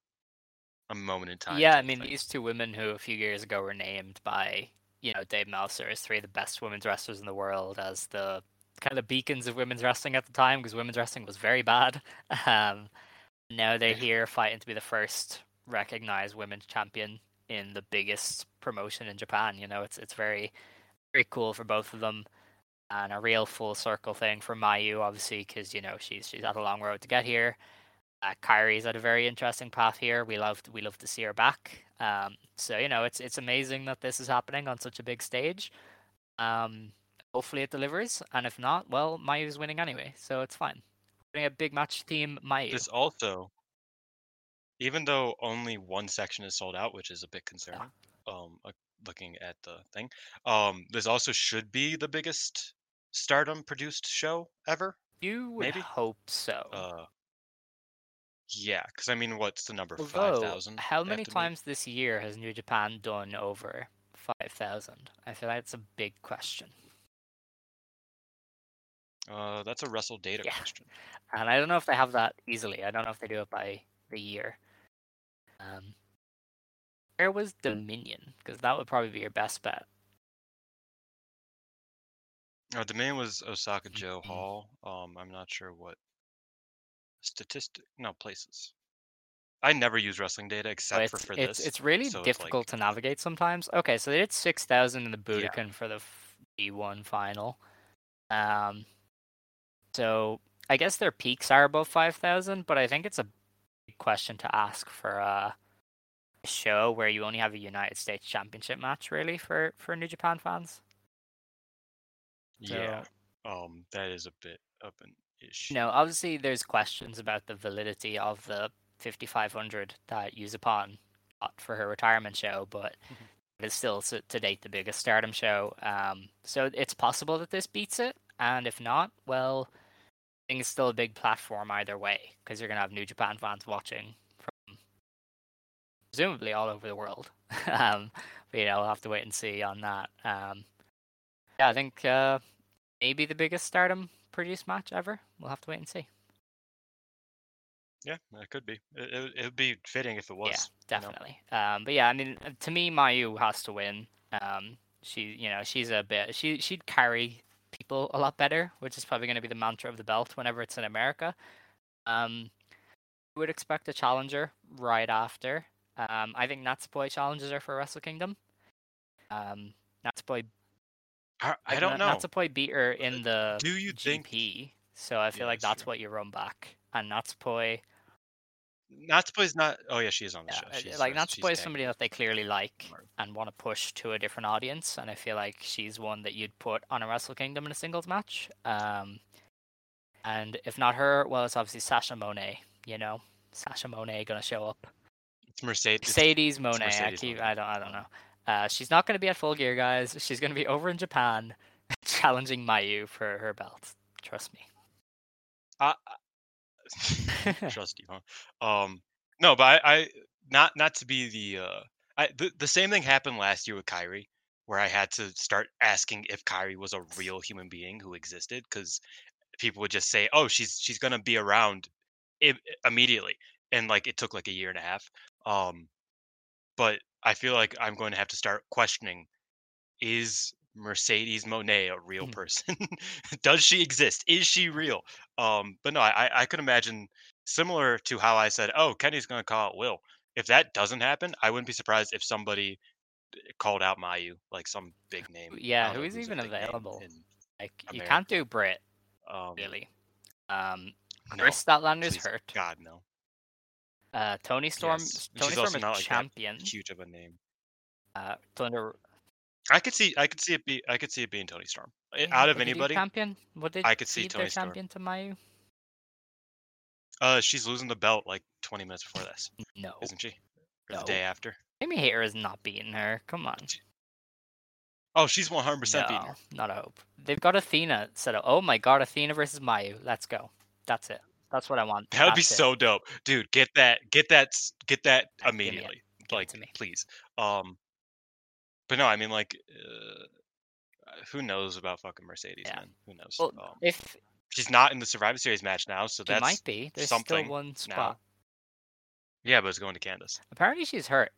a moment in time. Yeah, I mean thing. these two women who a few years ago were named by you know Dave Meltzer as three of the best women's wrestlers in the world as the kind of beacons of women's wrestling at the time because women's wrestling was very bad. Um, now they're here fighting to be the first recognized women's champion in the biggest promotion in Japan. You know, it's it's very very cool for both of them. And a real full circle thing for Mayu, obviously, because you know she's she's had a long road to get here. Uh, Kairi's had a very interesting path here. We love we love to see her back. Um, so you know it's it's amazing that this is happening on such a big stage. Um, hopefully it delivers, and if not, well, Mayu's winning anyway, so it's fine. We're getting a big match theme Mayu. This also, even though only one section is sold out, which is a bit concerning, um, uh, looking at the thing, um, this also should be the biggest Stardom produced show ever. you would maybe? hope so. Uh, yeah, because I mean, what's the number? Five Although, thousand. how many times this year has New Japan done over five thousand? I feel like it's a big question, Uh, that's a Wrestle Data Yeah. question. and I don't know if they have that easily. I don't know if they do it by the year. Um, where was Dominion? Because that would probably be your best bet. Uh, main was Osaka-jo Mhm. Hall. Um, I'm not sure what statistic. No places. I never use wrestling data except it's, for for it's, this. it's really so it's like- difficult to navigate sometimes. Okay, so they did six thousand in the Yeah. For the G1 final. Um, so I guess their peaks are above five thousand, but I think it's a big question to ask for a show where you only have a United States Championship match, really, for for New Japan fans. Yeah. Um, that is a bit of an You know, obviously there's questions about the validity of the 5500 that Yuzupon got for her retirement show, but It is still to date the biggest Stardom show. Um, so it's possible that this beats it, and if not, well, I think it's still a big platform either way because you're gonna have New Japan fans watching from presumably all over the world. um, but you know, we'll have to wait and see on that. Um, yeah, I think uh, maybe the biggest Stardom produced match ever. We'll have to wait and see. Yeah, it could be. It, it, would be fitting if it was. Yeah, you know? definitely. Um, but yeah, I mean, uh, to me, Mayu has to win. Um, she, you know, she's a bit. She she'd carry people a lot better, which is probably going to be the mantra of the belt whenever it's in America. Um, I would expect a challenger right after. Um, I think Natsupoi challenges her for Wrestle Kingdom. Um, Natsupoi, I, I like, don't Na- know. Natsupoi beat her in the Do you think? GP, so I feel Yeah, like that's that's true. what you run back. And Natsupoi, Natsupoi's not. Oh yeah, she is on the Yeah, show. uh, She's, like uh, she's Natsupoi is somebody that they clearly like and want to push to a different audience, and I feel like she's one that you'd put on a Wrestle Kingdom in a singles match. Um, and if not her, well, it's obviously Sasha Monet. You know, Sasha Monet gonna show up. It's Mercedes. Mercedes Moné. I keep. Moné. I don't. I don't know. Uh, she's not gonna be at Full Gear, guys. She's gonna be over in Japan, challenging Mayu for her belt. Trust me. I, I- trust you, huh? Um, no, but I, I not not to be the uh, I the, the same thing happened last year with Kairi, where I had to start asking if Kairi was a real human being who existed, because people would just say, "Oh, she's she's gonna be around I- immediately," and like it took like a year and a half. Um, but I feel like I'm going to have to start questioning: Is Mercedes Moné a real Mhm. person? Does she exist? Is she real? Um, but no, I I could imagine similar to how I said, "Oh, Kenny's going to call out Will." If that doesn't happen, I wouldn't be surprised if somebody uh, called out Mayu, like some big name. Yeah, who is even available? Like you can't do Britt um, really. Um, no, Kris Statlander's hurt. God no. Uh, Toni Storm. Yes, Toni she's Storm also is not like champion. Huge of a name. Uh, Thunder. I could see I could see it be I could see it being Toni Storm. Yeah, Out of anybody, champion? What did I could see Toni Storm. champion to Mayu? uh, she's losing the belt like 20 minutes before this, No. isn't she? Or No. the day after. Amy Hayter is not beating her. Come on. Oh, she's 100 percent beating her. not a hope. They've got Athena set up. Oh my god, Athena versus Mayu. Let's go. That's it. That's what I want. That would be it. so dope, dude. Get that, get that, get that Yeah, give me it. immediately. Give like, please. Um, but no, I mean, like, uh, who knows about fucking Mercedes, Yeah. man? Who knows? Well, um, if she's not in the Survivor Series match now, so that might be, there's something still one now. spot. yeah, but it's going to Candice. Apparently she's hurt.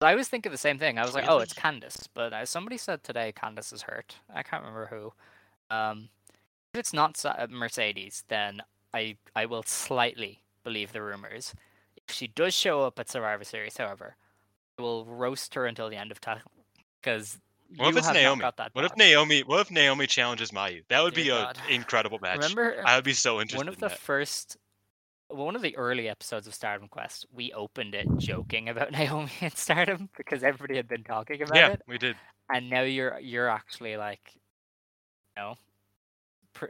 I was thinking the same thing. I was like, oh, it's Candice. But uh, somebody said today Candice is hurt. I can't remember who. Um, if it's not uh, Mercedes, then I I will slightly believe the rumors. If she does show up at Survivor Series, however, I will roast her until the end of time because What if it's Naomi? What if. Naomi? What if Naomi challenges Mayu? That would be Dear an incredible match. Remember I would be so interested. one of in the that. first one of the early episodes of Stardom Quest, we opened it joking about Naomi and Stardom because everybody had been talking about yeah, it. we did. and now you're you're actually like, you know, pr-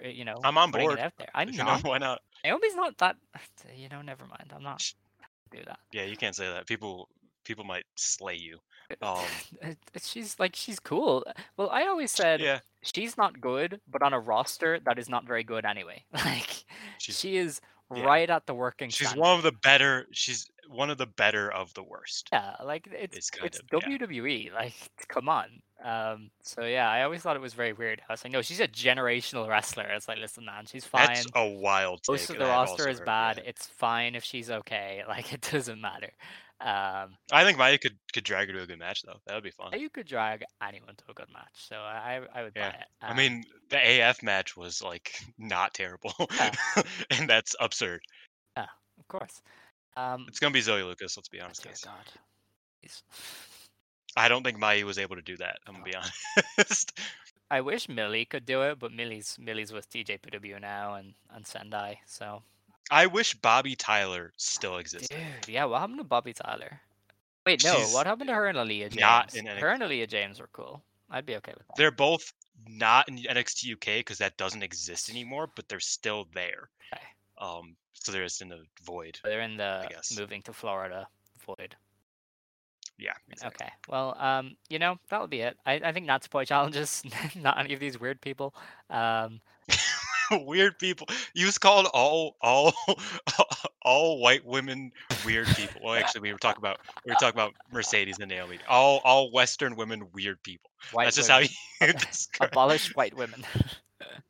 you know, I'm on board. it out there. I'm You know, not. why not? Naomi's not that. You know, never mind. I'm not do that. Yeah, you can't say that. People, people might slay you. Um, she's like she's cool. Well, I always said yeah, she's not good, but on a roster that is not very good anyway. Like she's she is yeah. right at the working. she's standard. one of the better. She's one of the better of the worst. Yeah, like it's It's it's of- yeah. WWE. Like, come on. Um. So yeah, I always thought it was very weird. I was like, no, she's a generational wrestler. It's like, listen, man, she's fine. That's a wild. Most of the roster is bad. that. It's fine if she's okay. Like, it doesn't matter. Um, I think Maya could could drag her to a good match though. That would be fun. you could drag anyone to a good match, so I I would Yeah. buy it. I Um, mean, the AF match was like not terrible, Yeah. and that's absurd. of course. Um, It's gonna be Zoe Lucas. Let's be honest, guys. God. I don't think Mayu was able to do that. I'm gonna be honest. I wish Millie could do it, but Millie's Millie's with TJPW now and and Sendai. So, I wish Bobby Tyler still existed. dude, yeah. What happened to Bobby Tyler? Wait, no. She's What happened to her and Aaliyah James? not in NXT. her and Aaliyah James were cool. I'd be okay with that. They're both not in NXT UK because that doesn't exist anymore, but they're still there. Okay. Um, so they're just in a void. They're in the moving to Florida void. Yeah. Exactly. Okay. Well, um, you know, that'll be it. I, I think Natsupoi challenges, not any of these weird people. Um, weird people. You was called all all all white women weird people. Well, actually, we were talking about we were talking about Mercedes and Naomi. All all Western women weird people. white That's just women. how you describe. Abolish white women.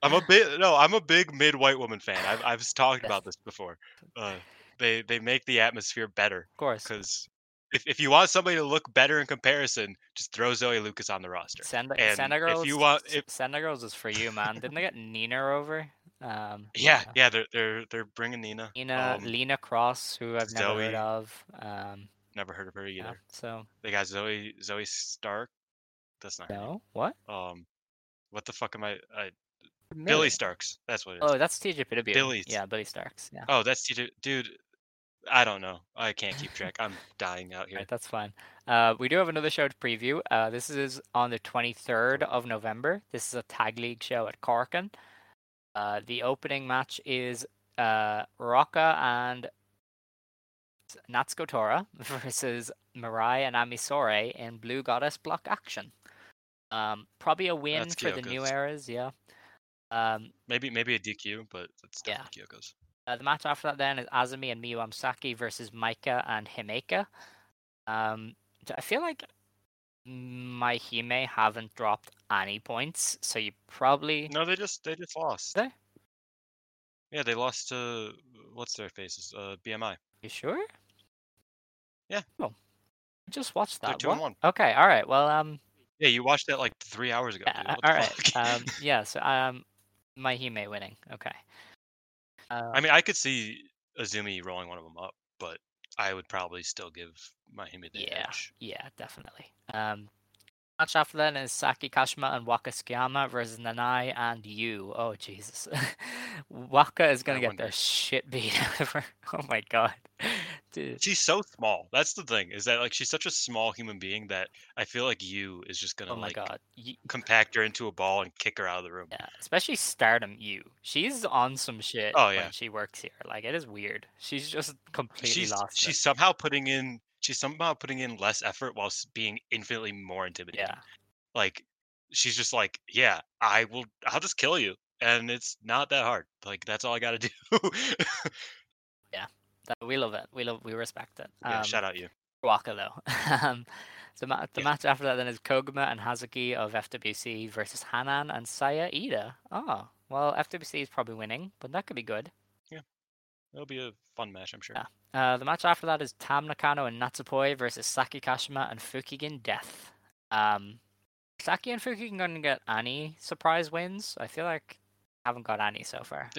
I'm a big no. I'm a big mid white woman fan. I've I've talked about this before. Uh, they they make the atmosphere better of course. because if, if you want somebody to look better in comparison, just throw Zoe Lucas on the roster. Send and Senda if you want- if- Sendai Girls is for you, man. Didn't they get Nina over? Um, Yeah, uh, yeah, they're they're they're bringing Nina. Nina, Um, Lena Cross, who I've never heard of. Um, never heard of her either. yeah, so They got Zoe Zoe Stark. That's not no, what? Um, what the fuck am I? I Billie Starkz. That's what it is. Oh, that's TJ. Billie's. Yeah, Billie Starkz. Yeah. Oh, that's TJ. Dude, I don't know. I can't keep track. I'm dying out here. Right, that's fine. Uh, we do have another show to preview. Uh, this is on the 23rd of November. This is a tag league show at Corkin. Uh, the opening match is uh, Ruaka and Natsuko Tora versus Mirai and Ami Sourei in Blue Goddess block action. Um, probably a win That's for the new eras, yeah. Um, Maybe maybe a DQ, but it's Yeah. definitely Kyoko's. Uh, the match after that then is Azumi and Miyu Amasaki versus Maika and Himeka. Um, I feel like my Hime haven't dropped any points, so you probably No, they just they just lost. They? Yeah, they lost to what's their faces? Uh, BMI. you sure? Yeah. Oh, I just watched They're that. two and one. Okay, all right. Well, um, Yeah, you watched that like three hours ago. uh, all right. um, yeah. So um, my Hime winning. Okay. Uh, I mean, I could see Azumi rolling one of them up, but I would probably still give Mahime the Yeah. edge. Yeah, definitely. Um, match after that is Saki Kashima and Waka Tsukiyama versus Nanae and Yuu. Oh Jesus, Waka is gonna I get wonder. the shit beat out of her. Oh my god, dude. She's so small. That's the thing. Is that like she's such a small human being that I feel like you is just gonna Oh my like god. Yu- compact her into a ball and kick her out of the room. Yeah, especially Stardom You, She's on some shit Oh, when yeah. she works here. Like it is weird. She's just completely She's lost. she's it. somehow putting in she's somehow putting in less effort while s- being infinitely more intimidating. yeah. Like she's just like, yeah, I will. I'll just kill you, and it's not that hard. Like that's all I got to do. That, we love it. We love. We respect it. yeah, Um, shout out you. Waka though. um, so ma- the Yeah. match after that then is Koguma and Hazuki of FWC versus Hanan and Saya Iida. Oh, well, FWC is probably winning, but that could be good. Yeah, it'll be a fun match, I'm sure. Yeah. Uh, the match after that is Tam Nakano and Natsupoi versus Saki Kashima and Fukigen Death. Um, Saki and Fukigen gonna get any surprise wins? I feel like haven't got any so far.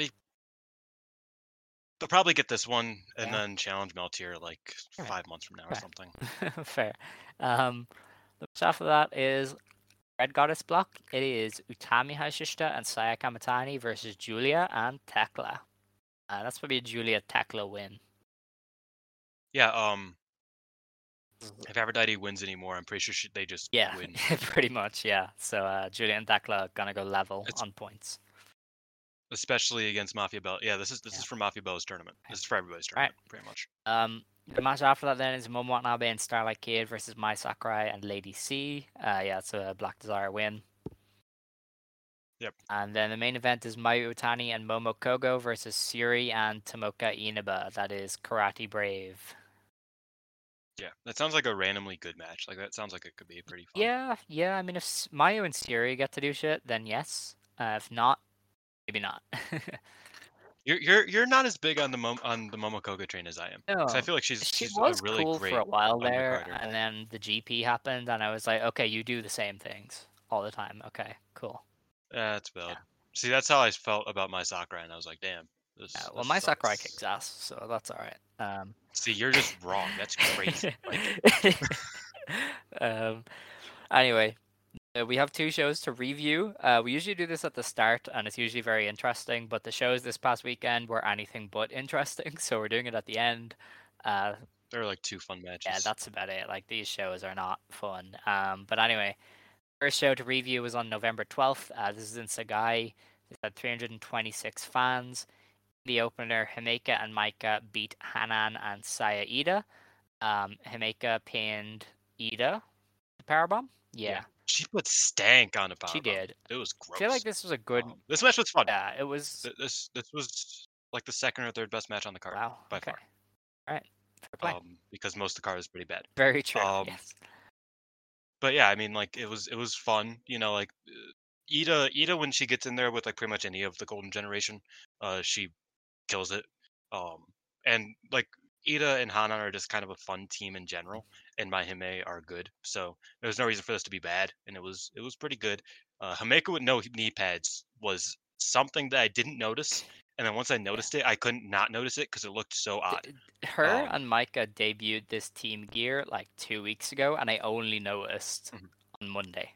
They'll probably get this one and Yeah. then challenge Meltear like Alright. five months from now or something. Fair. Um, the match after that is Red Goddess block. It is Utami Hayashishita and Saya Kamitani versus Giulia and Tekla. Uh, that's probably a Giulia Tekla win. Yeah. Um. If Aphrodite wins anymore, I'm pretty sure she, they just Yeah, win. pretty much. Yeah. So uh, Giulia and Tekla are gonna go level It's- on points. Especially against Mafia Bell. Yeah, this is this Yeah. is for Mafia Bell's tournament. This is for everybody's Right. tournament, pretty much. Um, the match after that then is Momo Watanabe and Starlight Kid versus Mai Sakurai and Lady C. Uh, yeah, it's a Black Desire win. Yep. And then the main event is Mayu Iwatani and Momo Kohgo versus Shuri and Tomoka Inaba. That is Karate Brave. Yeah, that sounds like a randomly good match. Like that sounds like it could be pretty fun. Yeah, yeah. I mean, if Mayu and Shuri get to do shit, then yes. Uh, if not, maybe not. You're you're you're not as big on the Mom- on the Momo Kohgo train as I am. 'Cause I feel like she's she she's was a really cool great for a while there, and then the GP happened, and I was like, okay, you do the same things all the time. Okay, cool. Yeah, that's valid. See, that's how I felt about Mai Sakurai, and I was like, damn. This, Yeah, well, Mai Sakurai kicks ass, so that's all right. Um, See, you're just wrong. That's crazy. Like, um, anyway, uh, we have two shows to review. Uh, we usually do this at the start, and it's usually very interesting. But the shows this past weekend were anything but interesting, so we're doing it at the end. Uh, there are like two fun matches. yeah, that's about it. Like these shows are not fun. Um, but anyway, first show to review was on November twelfth. Uh, this is in Sagai. It had 326 fans. The opener, Himeka and Maika beat Hanan and Saya Iida. Um, Himeka pinned Ida the powerbomb. Yeah, She put stank on a power. she did. It was gross. I feel like this was a good. Um, this match was fun. yeah, it was. This this was like the second or third best match on the card. Wow. by okay. far. All right. Um, because most of the card is pretty bad. Very true. um, yes. But yeah, I mean, like it was it was fun. You know, like Ida Ida when she gets in there with like pretty much any of the Golden Generation, uh, she kills it. Um, and like Ida and Hanan are just kind of a fun team in general, and my Hime are good. So there's no reason for this to be bad, and it was it was pretty good. Uh, Himeka with no knee pads was something that I didn't notice, and then once I noticed it, I couldn't not notice it because it looked so odd. Her um, and Maika debuted this team gear like two weeks ago, and I only noticed Mhm. on Monday.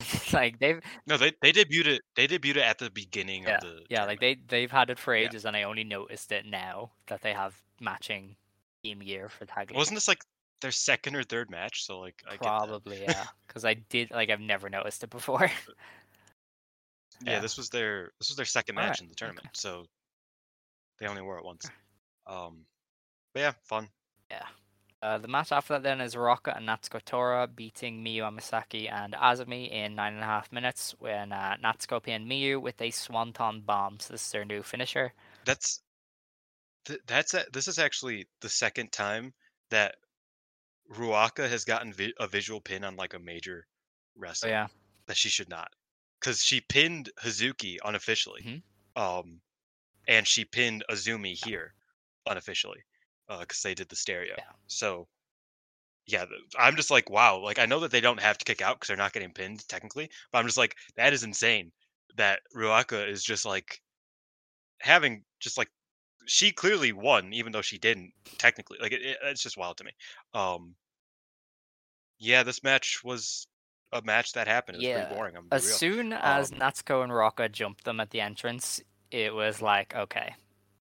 like they've No, they they debuted it. They debuted it at the beginning yeah of the yeah like they they've had it for Yeah. ages, and I only noticed it now that they have matching team gear for tag league. Wasn't this like their second or third match? So like I. Probably yeah, because I did like I've never noticed it before. Yeah, Yeah. this was their this was their second match in the tournament, so they only wore it once. Um, but yeah, fun. Yeah. Uh, the match after that then is Ruaka and Natsuko Tora beating Miyu Amasaki and Azumi in nine and a half minutes when uh, Natsuko pinned Miyu with a swanton bomb. So this is their new finisher. That's th- that's a, this is actually the second time that Ruaka has gotten vi- a visual pin on like a major So wrestler yeah, that she should not, because she pinned Hazuki unofficially, Mhm. um, and she pinned Azumi here unofficially, because they did the stereo. Yeah. So yeah, I'm just like, wow. Like I know that they don't have to kick out because they're not getting pinned technically, but I'm just like, that is insane. That Ruaka is just like having just like she clearly won, even though she didn't technically. Like it, it- it's just wild to me. Um, yeah, this match was a match that happened. It was Yeah, pretty boring. I'm as real. soon as Um, Natsuko and Ruaka jumped them at the entrance, it was like okay,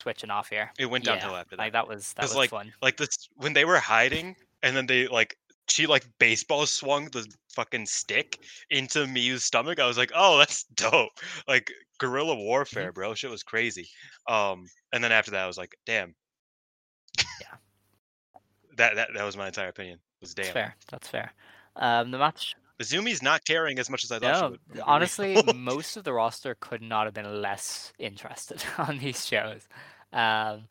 switching off here. It went Yeah, downhill after that. Like that was that was like, fun. like this when they were hiding and then they like she like baseball swung the fucking stick into Miyu's stomach. I was like, oh, that's dope. Like guerrilla Mm-hmm. warfare, bro. Shit was crazy. Um, and then after that, I was like, damn. Yeah. That that that was my entire opinion. It Was That's damn. fair. That's fair. Um, the match Azumi's not caring as much as I thought she No, would. I'm gonna be honestly, most of the roster could not have been less interested on these shows. Um,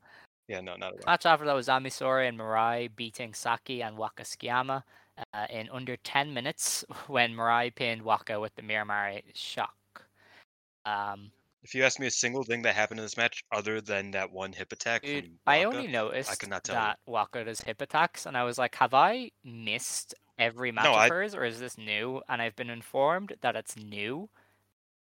yeah, no, not at all. match after that was Ami Sourei and Mirai beating Saki and Waka Tsukiyama uh, in under 10 minutes when Mirai pinned Waka with the Miramari shock. Um, If you ask me a single thing that happened in this match other than that one hip attack dude, from I Waka, only noticed could not tell you. that Waka does hip attacks, and I was like, have I missed every match No, of I- hers, or is this new? And I've been informed that it's new.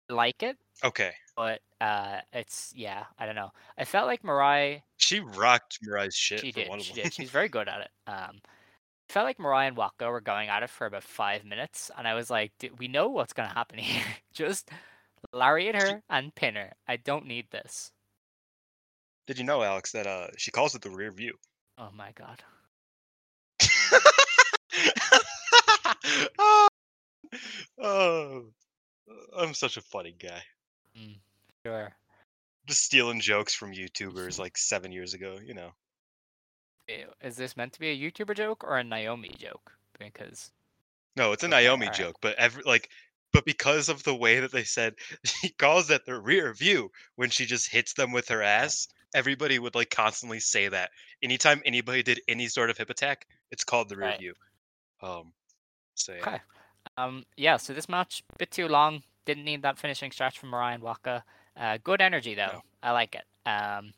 Like it, okay, but uh, it's yeah, I don't know. I felt like Mirai she rocked Mirai's shit she for did, one of she them. did. She's very good at it. Um, I felt like Mariah and Waka were going at it for about five minutes, and I was like, "Dude, we know what's gonna happen here. Just lariat her and pin her. I don't need this. Did you know, Alex, that uh she calls it the rear view? Oh my god. oh, oh, I'm such a funny guy. Sure. Just stealing jokes from YouTubers like seven years ago, you know. Is this meant to be a YouTuber joke or a Naomi joke? Because No, it's a Okay, Naomi alright. joke, but every like, but because of the way that they said she calls it the rear view when she just hits them with her ass, everybody would like constantly say that. Anytime anybody did any sort of hip attack, it's called the rear Right. view. Um, so yeah. Okay. um, yeah. So this match bit too long. Didn't need that finishing stretch from Mariah and Waka. Uh, good energy though. No. I like it. Um,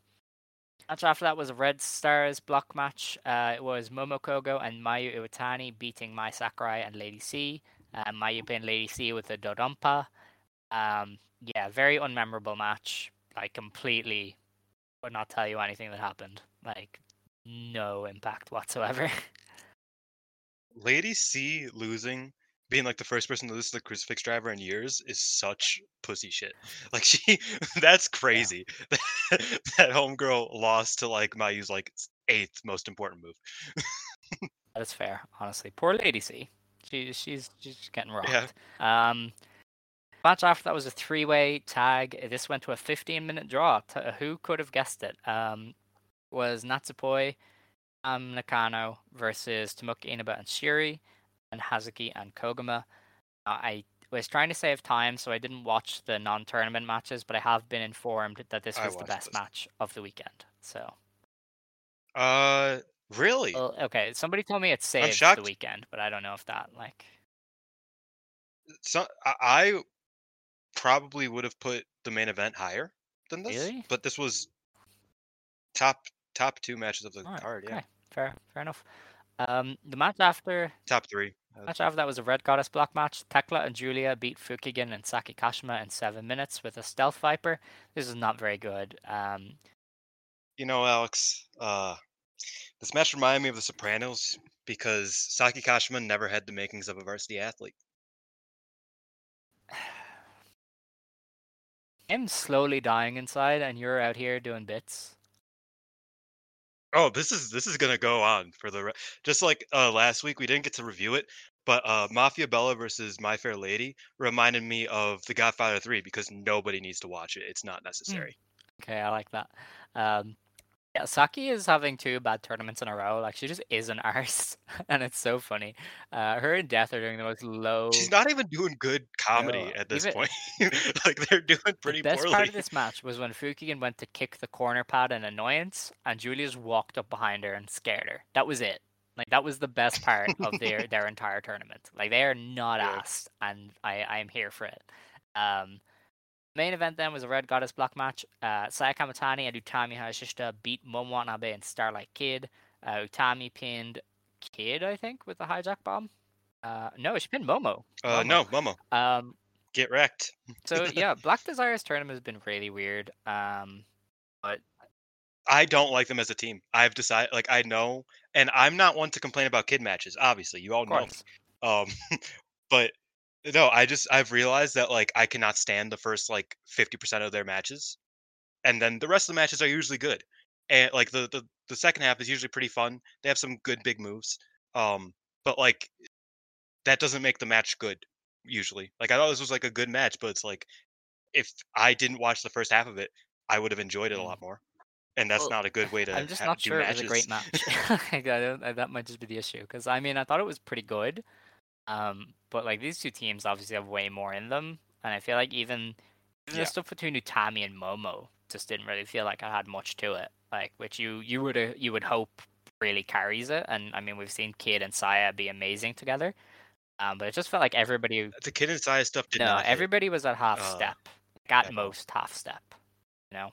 match after that was a Red Stars block match. Uh, it was Momo Kohgo and Mayu Iwatani beating Mai Sakurai and Lady C. Uh, Mayu pinned Lady C with a Dodumpa. Um, yeah, very unmemorable match. Like completely would not tell you anything that happened. Like no impact whatsoever. Lady C losing, being like the first person to lose to the crucifix driver in years, is such pussy shit. Like she, that's crazy. that homegirl lost to like Mayu's like eighth most important move. That is fair, honestly. Poor Lady C. She, she's she's getting rocked. Yeah. Um, match after that was a three-way tag. This went to a 15-minute draw. T- who could have guessed it? Um, was Natsupoi, um, Nakano versus Tomoka Inaba and Shuri. And Hazuki and Koguma. Uh, I was trying to save time, so I didn't watch the non-tournament matches, but I have been informed that this was the best those. match of the weekend. So, Uh, really? well, okay, somebody told me it saved the weekend, but I don't know if that like. so I, I probably would have put the main event higher than this, Really? but this was top top two matches of the Alright, card. Yeah, fair, fair enough. Um, the match after top three. Match after that was a Red Goddess block match. Tekla and Giulia beat Fukigen and Saki Kashima in seven minutes with a Stealth Viper. This is not very good. Um, You know, Alex, uh, this match reminded me of The Sopranos because Saki Kashima never had the makings of a varsity athlete. I'm slowly dying inside, and you're out here doing bits. Oh, this is this is gonna go on for the re- just like uh last week we didn't get to review it, but uh Mafia Bella versus My Fair Lady reminded me of The Godfather 3 because nobody needs to watch it. It's not necessary. Okay, I like that. Um, yeah, Saki is having two bad tournaments in a row. Like she just is an arse, and it's so funny. Uh, her and Death are doing the most low. She's not even doing good comedy No, at this even- point. like they're doing The pretty best poorly. part of this match was when Fukigen went to kick the corner pad in annoyance, and Giulia walked up behind her and scared her. That was it. Like that was the best part of their their entire tournament. Like they are not Yeah. asked, and I I am here for it. Um, main event then was a Red Goddess block match. Uh, Saya Kamitani and Utami Hayashishita beat Momo Watanabe and Starlight Kid. Uh, Utami pinned Kid, I think, with the hijack bomb. Uh, no, she pinned Momo. uh Momo. no, Momo, Um, get wrecked. so yeah, Black Desire's tournament has been really weird. Um, but I don't like them as a team. I've decided like I know and I'm not one to complain about kid matches, obviously. You all know. Um, but no, I just I've realized that like I cannot stand the first like fifty percent of their matches, and then the rest of the matches are usually good, and like the the the second half is usually pretty fun. They have some good big moves, um, but like that doesn't make the match good usually. Like I thought this was like a good match, but it's like if I didn't watch the first half of it, I would have enjoyed it a Mm. lot more, and that's Well, not a good way to. I'm just ha- not sure matches. it was a great match. Like, I don't, that might just be the issue. Because I mean, I thought it was pretty good. Um, but like these two teams obviously have way more in them, and I feel like even even Yeah. the stuff between Utami and Momo just didn't really feel like I had much to it. Like which you you would uh, you would hope really carries it. And I mean, we've seen Kid and Saya be amazing together. Um, but it just felt like everybody The kid and Saya stuff did no everybody was at half uh, step, like, at all. most half step. You know.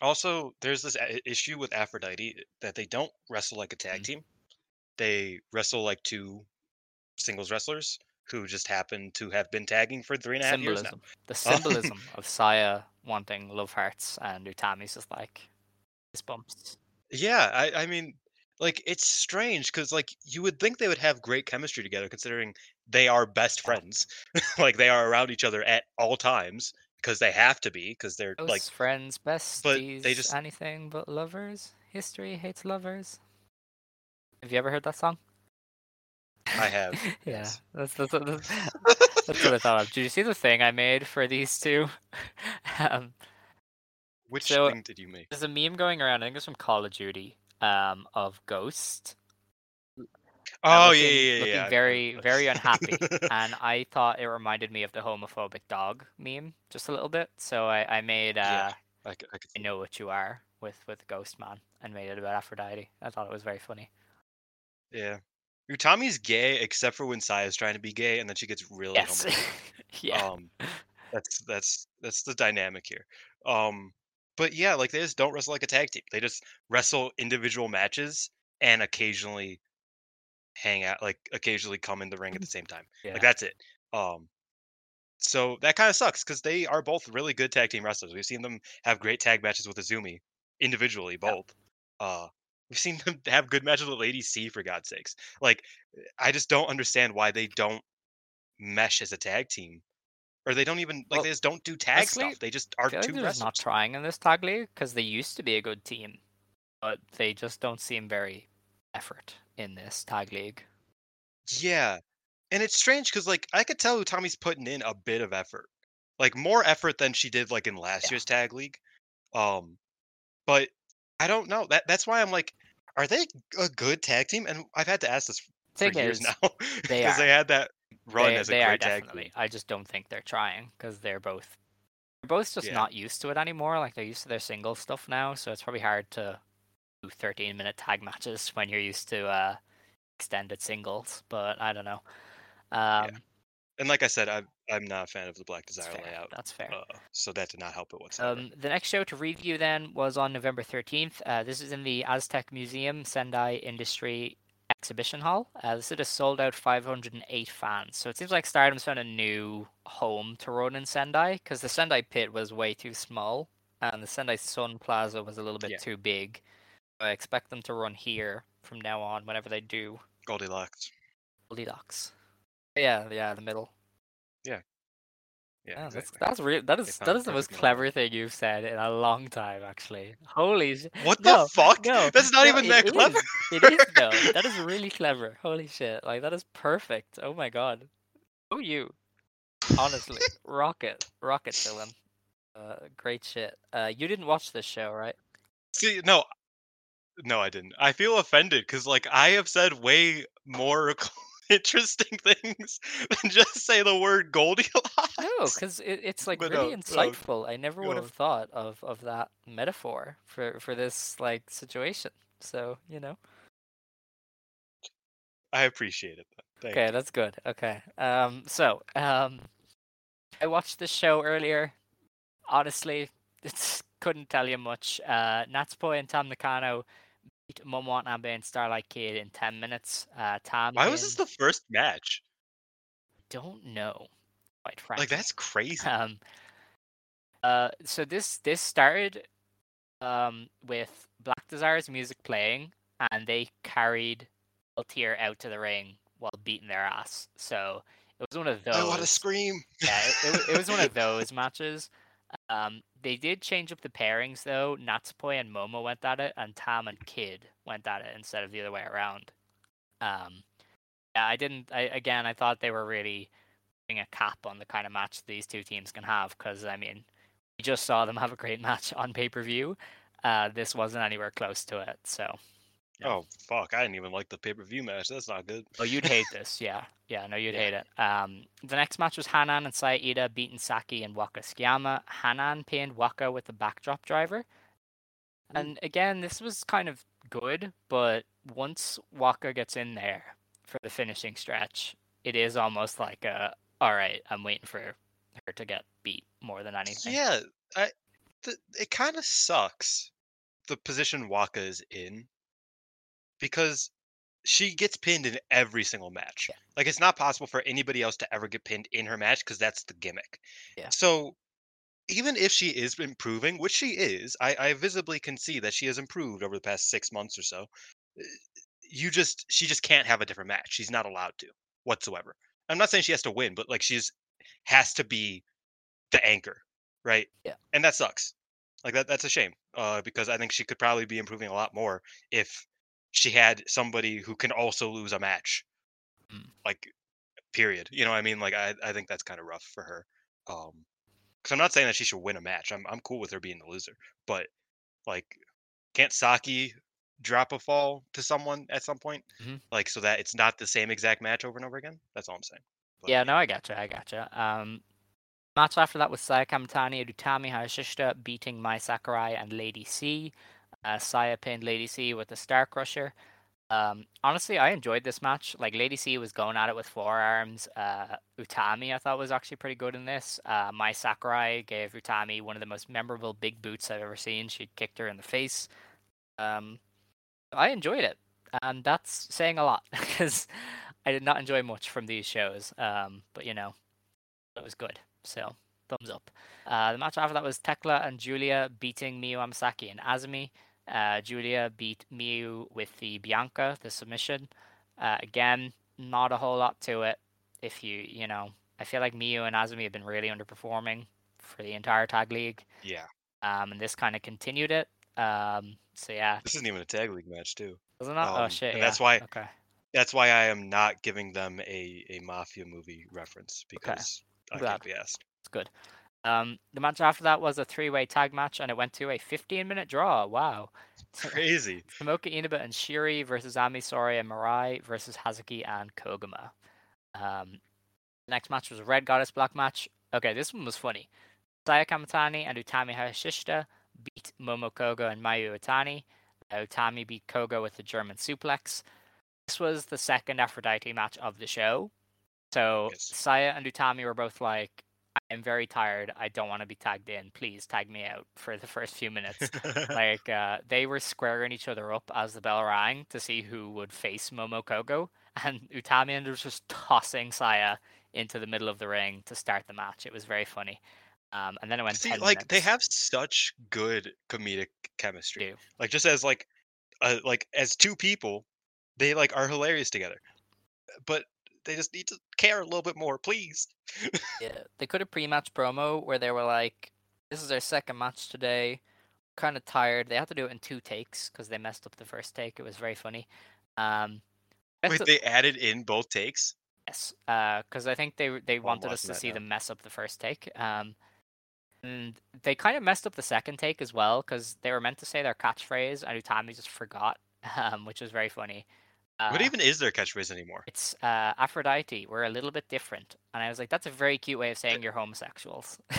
Also, there's this issue with Aphrodite that they don't wrestle like a tag Mhm. team. They wrestle like two singles wrestlers who just happen to have been tagging for three and a half years now. The oh. symbolism of Saya wanting love hearts and Utami's just like fist bumps. Yeah, I, I mean, like it's strange because like you would think they would have great chemistry together, considering they are best friends. like they are around each other at all times because they have to be because they're Close like friends, besties, but they just- anything but lovers. History hates lovers. Have you ever heard that song? I have. yeah, yes. that's that's, what- that's that's what I thought of. Did you see the thing I made for these two? um, Which So- thing did you make? there's a meme going around. I think it's from Call of Duty. Um, of Ghost. Oh looking, yeah, yeah, yeah. looking yeah, very very unhappy, and I thought it reminded me of the homophobic dog meme just a little bit. So I I made uh, Yeah. I, I I know what you are with with Ghost Man and made it about Aphrodite. I thought it was very funny. Yeah. Utami's gay except for when Saya's trying to be gay and then she gets really Yes. yeah. Um that's that's that's the dynamic here. Um but yeah, like they just don't wrestle like a tag team. They just wrestle individual matches and occasionally hang out like occasionally come in the ring at the same time. yeah. Like that's it. Um so that kind of sucks because they are both really good tag team wrestlers. We've seen them have great tag matches with Azumi individually, Yeah. both. Uh we've seen them have good matches with Lady C for God's sakes. Like I just don't understand why they don't mesh as a tag team. Or they don't even like Well, they just don't do tag honestly, stuff. They just are feel like two they're just not trying in this tag league because they used to be a good team, but they just don't seem very effort in this tag league. Yeah. And it's strange because like I could tell Tommy's putting in a bit of effort. Like more effort than she did like in last Yeah. year's tag league. Um but I don't know. That that's why I'm like, are they a good tag team? And I've had to ask this Thing for years is, now because they are. had that run they, as a they great are tag definitely. team. I just don't think they're trying because they're both they're both just Yeah. not used to it anymore. Like they're used to their single stuff now, so it's probably hard to do 13 minute tag matches when you're used to uh, extended singles. But I don't know. Um, And like I said, I'm I'm not a fan of the Black Desire fair. layout, That's fair. uh, so that did not help it whatsoever. Um, the next show to review then was on November 13th. Uh, this is in the Aztec Museum Sendai Industry Exhibition Hall. Uh, this is a sold out 508 fans. So it seems like Stardom's found a new home to run in Sendai because the Sendai pit was way too small and the Sendai Sun Plaza was a little bit Yeah. too big. I expect them to run here from now on whenever they do Goldilocks. Goldilocks. Yeah, yeah, the middle. Yeah, Yeah, that's exactly. that's real. That is that the most clever thing you've said in a long time, actually. Holy sh- What the no, fuck? No, That's not no, even that clever. is. It is though. That is really clever. Holy shit! Like that is perfect. Oh my god. Oh you. Honestly, rocket, rocket villain. Uh, great shit. Uh, you didn't watch this show, right? See, no, no, I didn't. I feel offended because like I have said way more interesting things than just say the word Goldilocks. No, because it, it's like But really no, no, insightful. I never would have thought of of that metaphor for for this like situation. So you know. I appreciate it. Thank Okay, you. that's good. Okay. Um, so, um, I watched this show earlier. Honestly, it's couldn't tell you much. Uh, Natsupoi and Tam Nakano beat Momo Watanabe and Starlight Kid in ten minutes. Uh, Tam. Why was this the first match? Don't know. Quite frankly. Like that's crazy. Um. Uh. So this this started, um, with Black Desire's music playing, and they carried Altier out to the ring while beating their ass. So it was one of those. I want to scream. yeah, it, it, it was one of those matches. Um, they did change up the pairings though. Natsupoi and Momo went at it, and Tam and Kid went at it instead of the other way around. Um, yeah, I didn't. I again, I thought they were really putting a cap on the kind of match these two teams can have because I mean, we just saw them have a great match on pay per view. Uh, this wasn't anywhere close to it. So, Yeah. Oh fuck! I didn't even like the pay per view match. That's not good. oh, you'd hate this, yeah, yeah, no, you'd Yeah. hate it. Um, the next match was Hanan and Saida beating Saki and Waka Tsukiyama. Hanan pinned Waka with the backdrop driver. And again, this was kind of good, but once Waka gets in there for the finishing stretch, it is almost like a all right, I'm waiting for her to get beat more than anything. Yeah, I. Th- it kind of sucks the position Waka is in because she gets pinned in every single match. Yeah. Like it's not possible for anybody else to ever get pinned in her match because that's the gimmick. Yeah. So even if she is improving, which she is, I, I visibly can see that she has improved over the past six months or so. uh, You just she just can't have a different match. She's not allowed to whatsoever. I'm not saying she has to win, but like she's has to be the anchor, right? Yeah. And that sucks. Like that that's a shame. Uh, because I think she could probably be improving a lot more if she had somebody who can also lose a match. Mm. Like period. You know what I mean? Like I, I think that's kind of rough for her. Um because I'm not saying that she should win a match. I'm I'm cool with her being the loser. But like can't Saki drop a fall to someone at some point? Mhm. Like so that it's not the same exact match over and over again? That's all I'm saying. But, Yeah, no, I gotcha, I gotcha. Um, match after that was Saya Kamitani and Utami Hayashishita beating Mai Sakurai and Lady C. Uh, Saya pinned Lady C with the Star Crusher. Um, honestly, I enjoyed this match. Like Lady C was going at it with forearms. Uh, Utami, I thought was actually pretty good in this. Uh, Mai Sakurai gave Utami one of the most memorable big boots I've ever seen. She kicked her in the face. Um, I enjoyed it, and that's saying a lot because I did not enjoy much from these shows. Um, but you know, it was good. So thumbs up. Uh, the match after that was Tekla and Giulia beating Miyu Amasaki and Azumi. Uh, Giulia beat Miyu with the Bianca, the submission. Uh, again, not a whole lot to it. If you, you know, I feel like Miyu and Azumi have been really underperforming for the entire tag league, Yeah. um, and this kind of continued it. Um, so yeah, This isn't even a tag league match too. wasn't it? oh Um, shit, and yeah. that's why- Okay. That's why I am not giving them a, a mafia movie reference because I glad. can't be asked. It's good. Um, the match after that was a three-way tag match, and it went to a 15-minute draw. Wow. Crazy. Tomoka Inaba and Shuri versus Ami Sourei and Mirai versus Hazuki and Koguma. Um, next match was a Red Goddess Block match. Okay, this one was funny. Saya Kamitani and Utami Hayashishita beat Momo Kohgo and Mayu Iwatani. Utami beat Kohgo with a German suplex. This was the second Aphrodite match of the show. So Yes. Saya and Utami were both like, I am very tired. I don't want to be tagged in. Please tag me out for the first few minutes. like uh, they were squaring each other up as the bell rang to see who would face Momo Kohgo, and Utami up just tossing Saya into the middle of the ring to start the match. It was very funny. Um, and then it went See, 10 like they have such good comedic chemistry. Do. Like just as like, uh, like as two people, they like are hilarious together. But they just need to care a little bit more, please. Yeah, they could have pre-match promo where they were like, "This is our second match today. Kind of tired." They had to do it in two takes because they messed up the first take. It was very funny. Um, Wait, they added in both takes. Yes, because I think they they I'm wanted us to see now. them mess up the first take. Um, and they kind of messed up the second take as well because they were meant to say their catchphrase and Utami just forgot, um, which was very funny. Uh, what even is their catchphrase anymore? It's uh, Aphrodite. We're a little bit different, and I was like, that's a very cute way of saying you're homosexuals.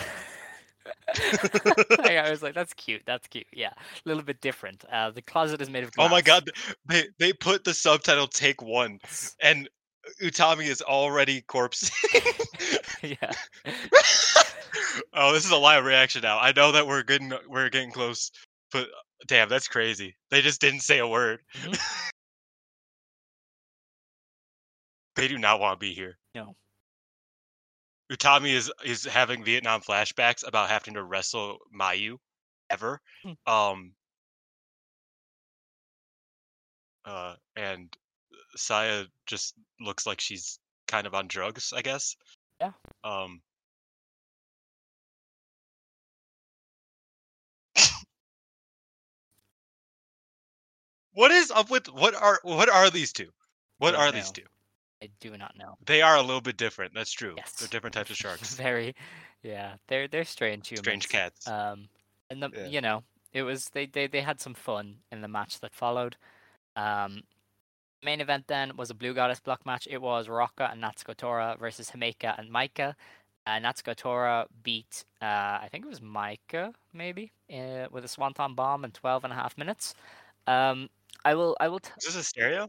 Like, I was like, that's cute. That's cute. Yeah, a little bit different. Uh, the closet is made of glass. Oh my god, they they put the subtitle "Take One," and Utami is already corpse. yeah. oh, this is a live reaction now. I know that we're getting we're getting close, but damn, that's crazy. They just didn't say a word. Mhm. They do not want to be here. No. Utami is is having Vietnam flashbacks about having to wrestle Mayu ever. Hmm. Um uh and Saya just looks like she's kind of on drugs, I guess. Yeah. Um What is up with what are what are these two? What are these two? I do not know. They are a little bit different. That's true. Yes. They're different types of sharks. Very, yeah. They're they're strange humans. Strange cats. Um, and the, Yeah. you know, it was they, they they had some fun in the match that followed. Um, main event then was a Blue Goddess block match. It was Ruaka and Natsuko Tora versus Himeka and Maika. Uh, Natsuko Tora beat, uh, I think it was Maika, maybe, uh, with a Swanton bomb in 12 and a half minutes. Um, I will, I will. T- Is this a stereo?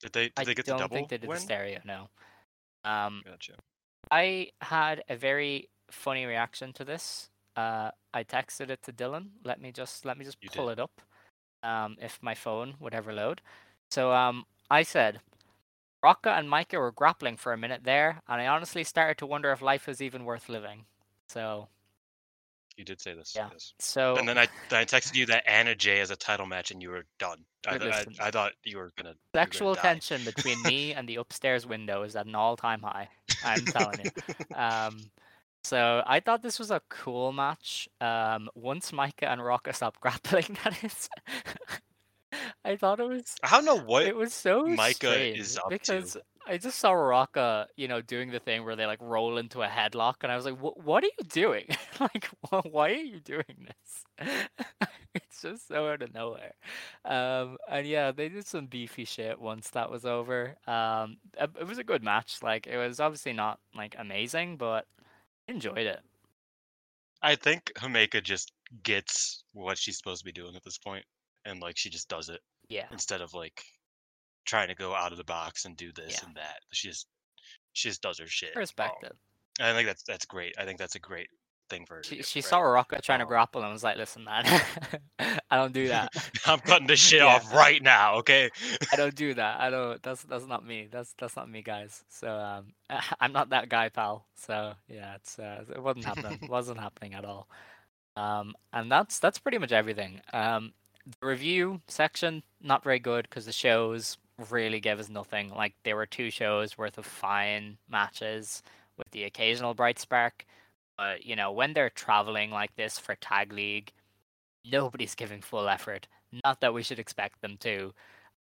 Did they did I they get don't the double think they did win? the stereo. No. Um, Gotcha. I had a very funny reaction to this. Uh, I texted it to Dylan. Let me just let me just You pull did. it up. Um, if my phone would ever load. So um, I said, Ruaka and Maika were grappling for a minute there, and I honestly started to wonder if life was even worth living. So You did say this. Yeah. Yes. so And then I then I texted you that Anna Jay as a title match, and you were done. I, I. I thought you were gonna. you were gonna sexual tension between me and the upstairs window is at an all-time high. I'm telling you. Um, so I thought this was a cool match. Um, once Maika and Ruaka stopped grappling, that is. I thought it was. I don't know what. it was so Maika strange is up to. I just saw Ruaka, you know, doing the thing where they like roll into a headlock, and I was like, "What? What are you doing? like, wh- why are you doing this?" it's just so out of nowhere. Um, and yeah, they did some beefy shit once that was over. Um, it, it was a good match. Like, it was obviously not like amazing, but I enjoyed it. I think Himeka just gets what she's supposed to be doing at this point, and like she just does it Yeah, instead of like trying to go out of the box and do this Yeah. and that. She just she just does her shit. Respect Um, it. I think that's that's great. I think that's a great thing for her. She do, she right? saw trying to Um, grapple and was like, "Listen, man, I don't do that." I'm cutting this shit Yeah. off right now, okay? I don't do that. I don't. That's that's not me. That's that's not me, guys. So um, I'm not that guy, pal. So yeah, it's uh, it wasn't happening. It wasn't happening at all. Um, and that's that's pretty much everything. Um, the review section not very good because the shows really gave us nothing. Like there were two shows worth of fine matches with the occasional bright spark. But you know when they're traveling like this for tag league, nobody's giving full effort. Not that we should expect them to.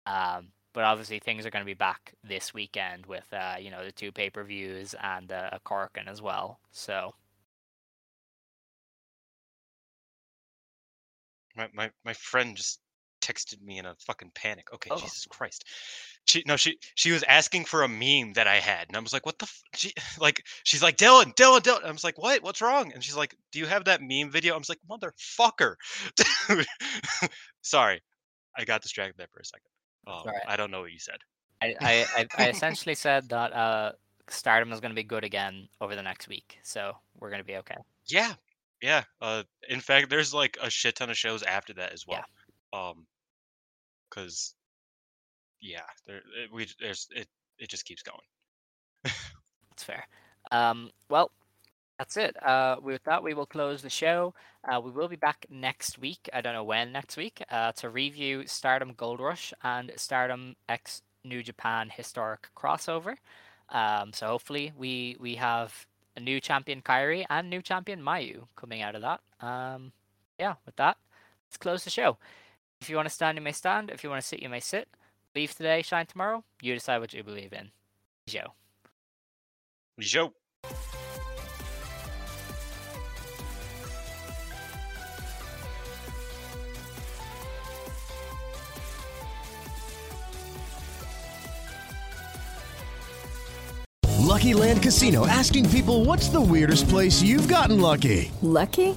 Um, but obviously things are going to be back this weekend with uh, you know the two pay per views and uh, a Corkin as well. So My, my my friend just texted me in a fucking panic. Okay, Oh. Jesus Christ. She no, she she was asking for a meme that I had, and I was like, "What the?" F-? She like she's like, "Dylan, Dylan, Dylan." I was like, "What? What's wrong?" And she's like, "Do you have that meme video?" I was like, "Motherfucker!" Sorry, I got distracted there for a second. Um, alright. I don't know what you said. I I, I, I essentially said that uh, Stardom is going to be good again over the next week, so we're going to be okay. Yeah, yeah. Uh, in fact, there's like a shit ton of shows after that as well. Yeah. Um, because yeah, there it, we there's it it just keeps going. That's fair. Um, well, that's it. Uh, with that, we will close the show. Uh, we will be back next week. I don't know when next week uh, to review Stardom Gold Rush and Stardom X New Japan Historic Crossover. Um, so hopefully we we have a new champion Kairi and new champion Mayu coming out of that. Um, yeah, with that, let's close the show. If you want to stand, you may stand. If you want to sit, you may sit. Believe today, shine tomorrow. You decide what you believe in. Joe. Joe. Lucky Land Casino asking people what's the weirdest place you've gotten lucky? Lucky?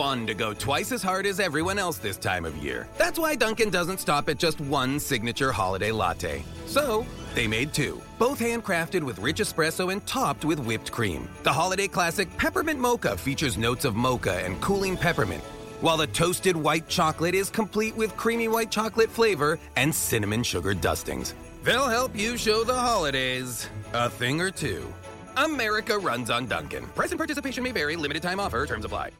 Fun to go twice as hard as everyone else this time of year. That's why Dunkin' doesn't stop at just one signature holiday latte. So, they made two, both handcrafted with rich espresso and topped with whipped cream. The holiday classic Peppermint Mocha features notes of mocha and cooling peppermint, while the toasted white chocolate is complete with creamy white chocolate flavor and cinnamon sugar dustings. They'll help you show the holidays a thing or two. America runs on Dunkin'. Present participation may vary, limited time offer, terms apply.